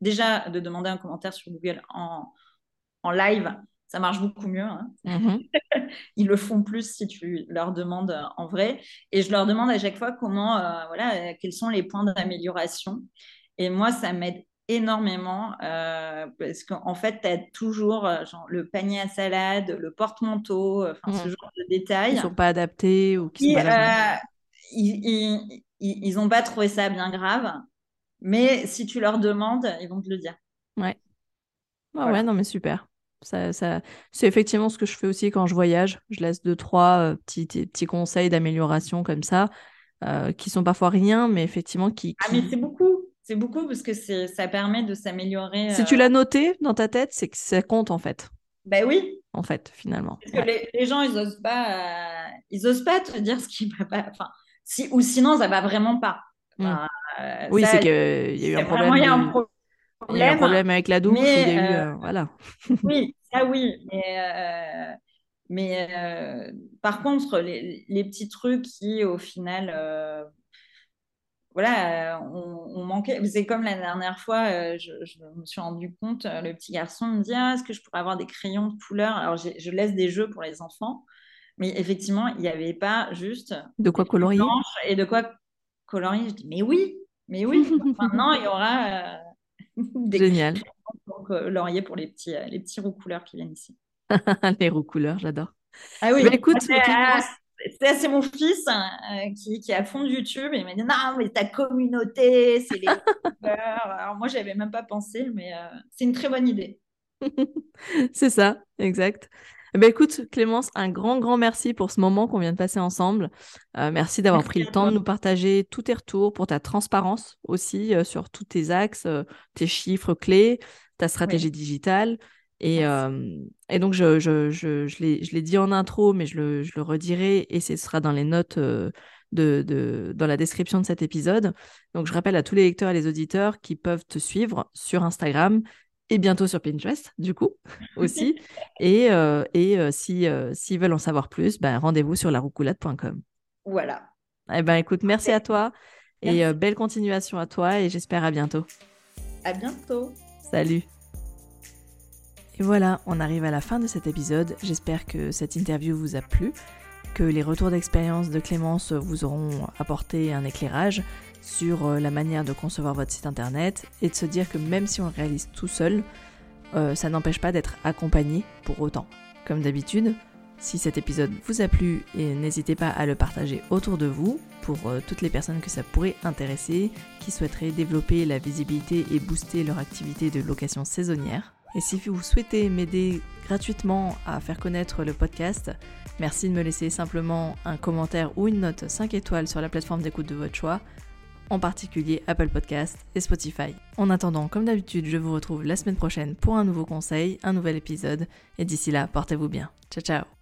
déjà de demander un commentaire sur Google en, en live. Ça marche beaucoup mieux. Hein. Mhm. ils le font plus si tu leur demandes en vrai. Et je leur demande à chaque fois comment, voilà, quels sont les points d'amélioration. Et moi, ça m'aide énormément euh, parce qu'en fait, tu as toujours euh, genre, le panier à salade, le porte-manteau, euh, ce mmh. genre de détails. Ils ne sont pas adaptés ou qui, ils n'ont pas trouvé ça bien grave, mais si tu leur demandes, ils vont te le dire. Ouais. Ah ouais, non, mais super. Ça, ça... C'est effectivement ce que je fais aussi quand je voyage. Je laisse deux, trois petits, petits conseils d'amélioration comme ça, qui sont parfois rien, mais effectivement qui... Ah, mais c'est beaucoup c'est beaucoup parce que ça permet de s'améliorer. Si tu l'as euh, noté dans ta tête, c'est que ça compte en fait. Ben oui. En fait, finalement. Parce que les, gens, ils osent pas, euh, ils osent pas te dire ce qui va pas. Enfin, si ou sinon, ça va vraiment pas. Hmm. Euh, oui, c'est qu'il y a eu un problème. Il y a un problème. Il y a un problème avec la douche. il y a eu, voilà. oui, ça oui, mais. Mais par contre, les, les, petits trucs qui, au final, voilà, on, manquait. C'est comme la dernière fois, euh, je, me suis rendu compte, euh, le petit garçon me dit ah, Est-ce que je pourrais avoir des crayons de couleur? Alors, je laisse des jeux pour les enfants, mais effectivement, il n'y avait pas juste. De quoi colorier Et de quoi colorier. Je dis Mais oui, mais oui. Maintenant, il y aura euh, des Génial. crayons colorier pour les petits, les petits roux couleurs qui viennent ici. les roux couleurs, j'adore. Ah oui, mais écoute, c'est mon fils hein, euh, qui, qui, est à fond de YouTube. Et il m'a dit non mais ta communauté c'est les alors moi j'avais même pas pensé mais euh, c'est une très bonne idée. C'est ça exact. Eh ben, écoute Clémence un grand grand merci pour ce moment qu'on vient de passer ensemble. Euh, merci d'avoir pris le temps de nous partager tous tes retours pour ta transparence aussi sur tous tes axes tes chiffres clés ta stratégie digitale et, et, donc, je, je, je, je l'ai dit en intro, mais je le, je le, redirai et ce sera dans les notes de, de, dans la description de cet épisode. Donc, je rappelle à tous les lecteurs et les auditeurs qui peuvent te suivre sur Instagram et bientôt sur Pinterest, du coup, aussi. et et si, s'ils veulent en savoir plus, ben, rendez-vous sur laroucoulade.com. Voilà. Eh ben, écoute, merci à toi et belle continuation à toi et j'espère à bientôt. À bientôt. Salut. Et voilà, on arrive à la fin de cet épisode. J'espère que cette interview vous a plu, que les retours d'expérience de Clémence vous auront apporté un éclairage sur euh, la manière de concevoir votre site internet et de se dire que même si on le réalise tout seul, euh, ça n'empêche pas d'être accompagné pour autant. Comme d'habitude, si cet épisode vous a plu, n'hésitez pas à le partager autour de vous pour euh, toutes les personnes que ça pourrait intéresser, qui souhaiteraient développer la visibilité et booster leur activité de location saisonnière. Et si vous souhaitez m'aider gratuitement à faire connaître le podcast, merci de me laisser simplement un commentaire ou une note 5 étoiles sur la plateforme d'écoute de votre choix en particulier Apple Podcast et Spotify. En attendant, comme d'habitude, je vous retrouve la semaine prochaine pour un nouveau conseil, un nouvel épisode, et d'ici là, portez-vous bien. Ciao ciao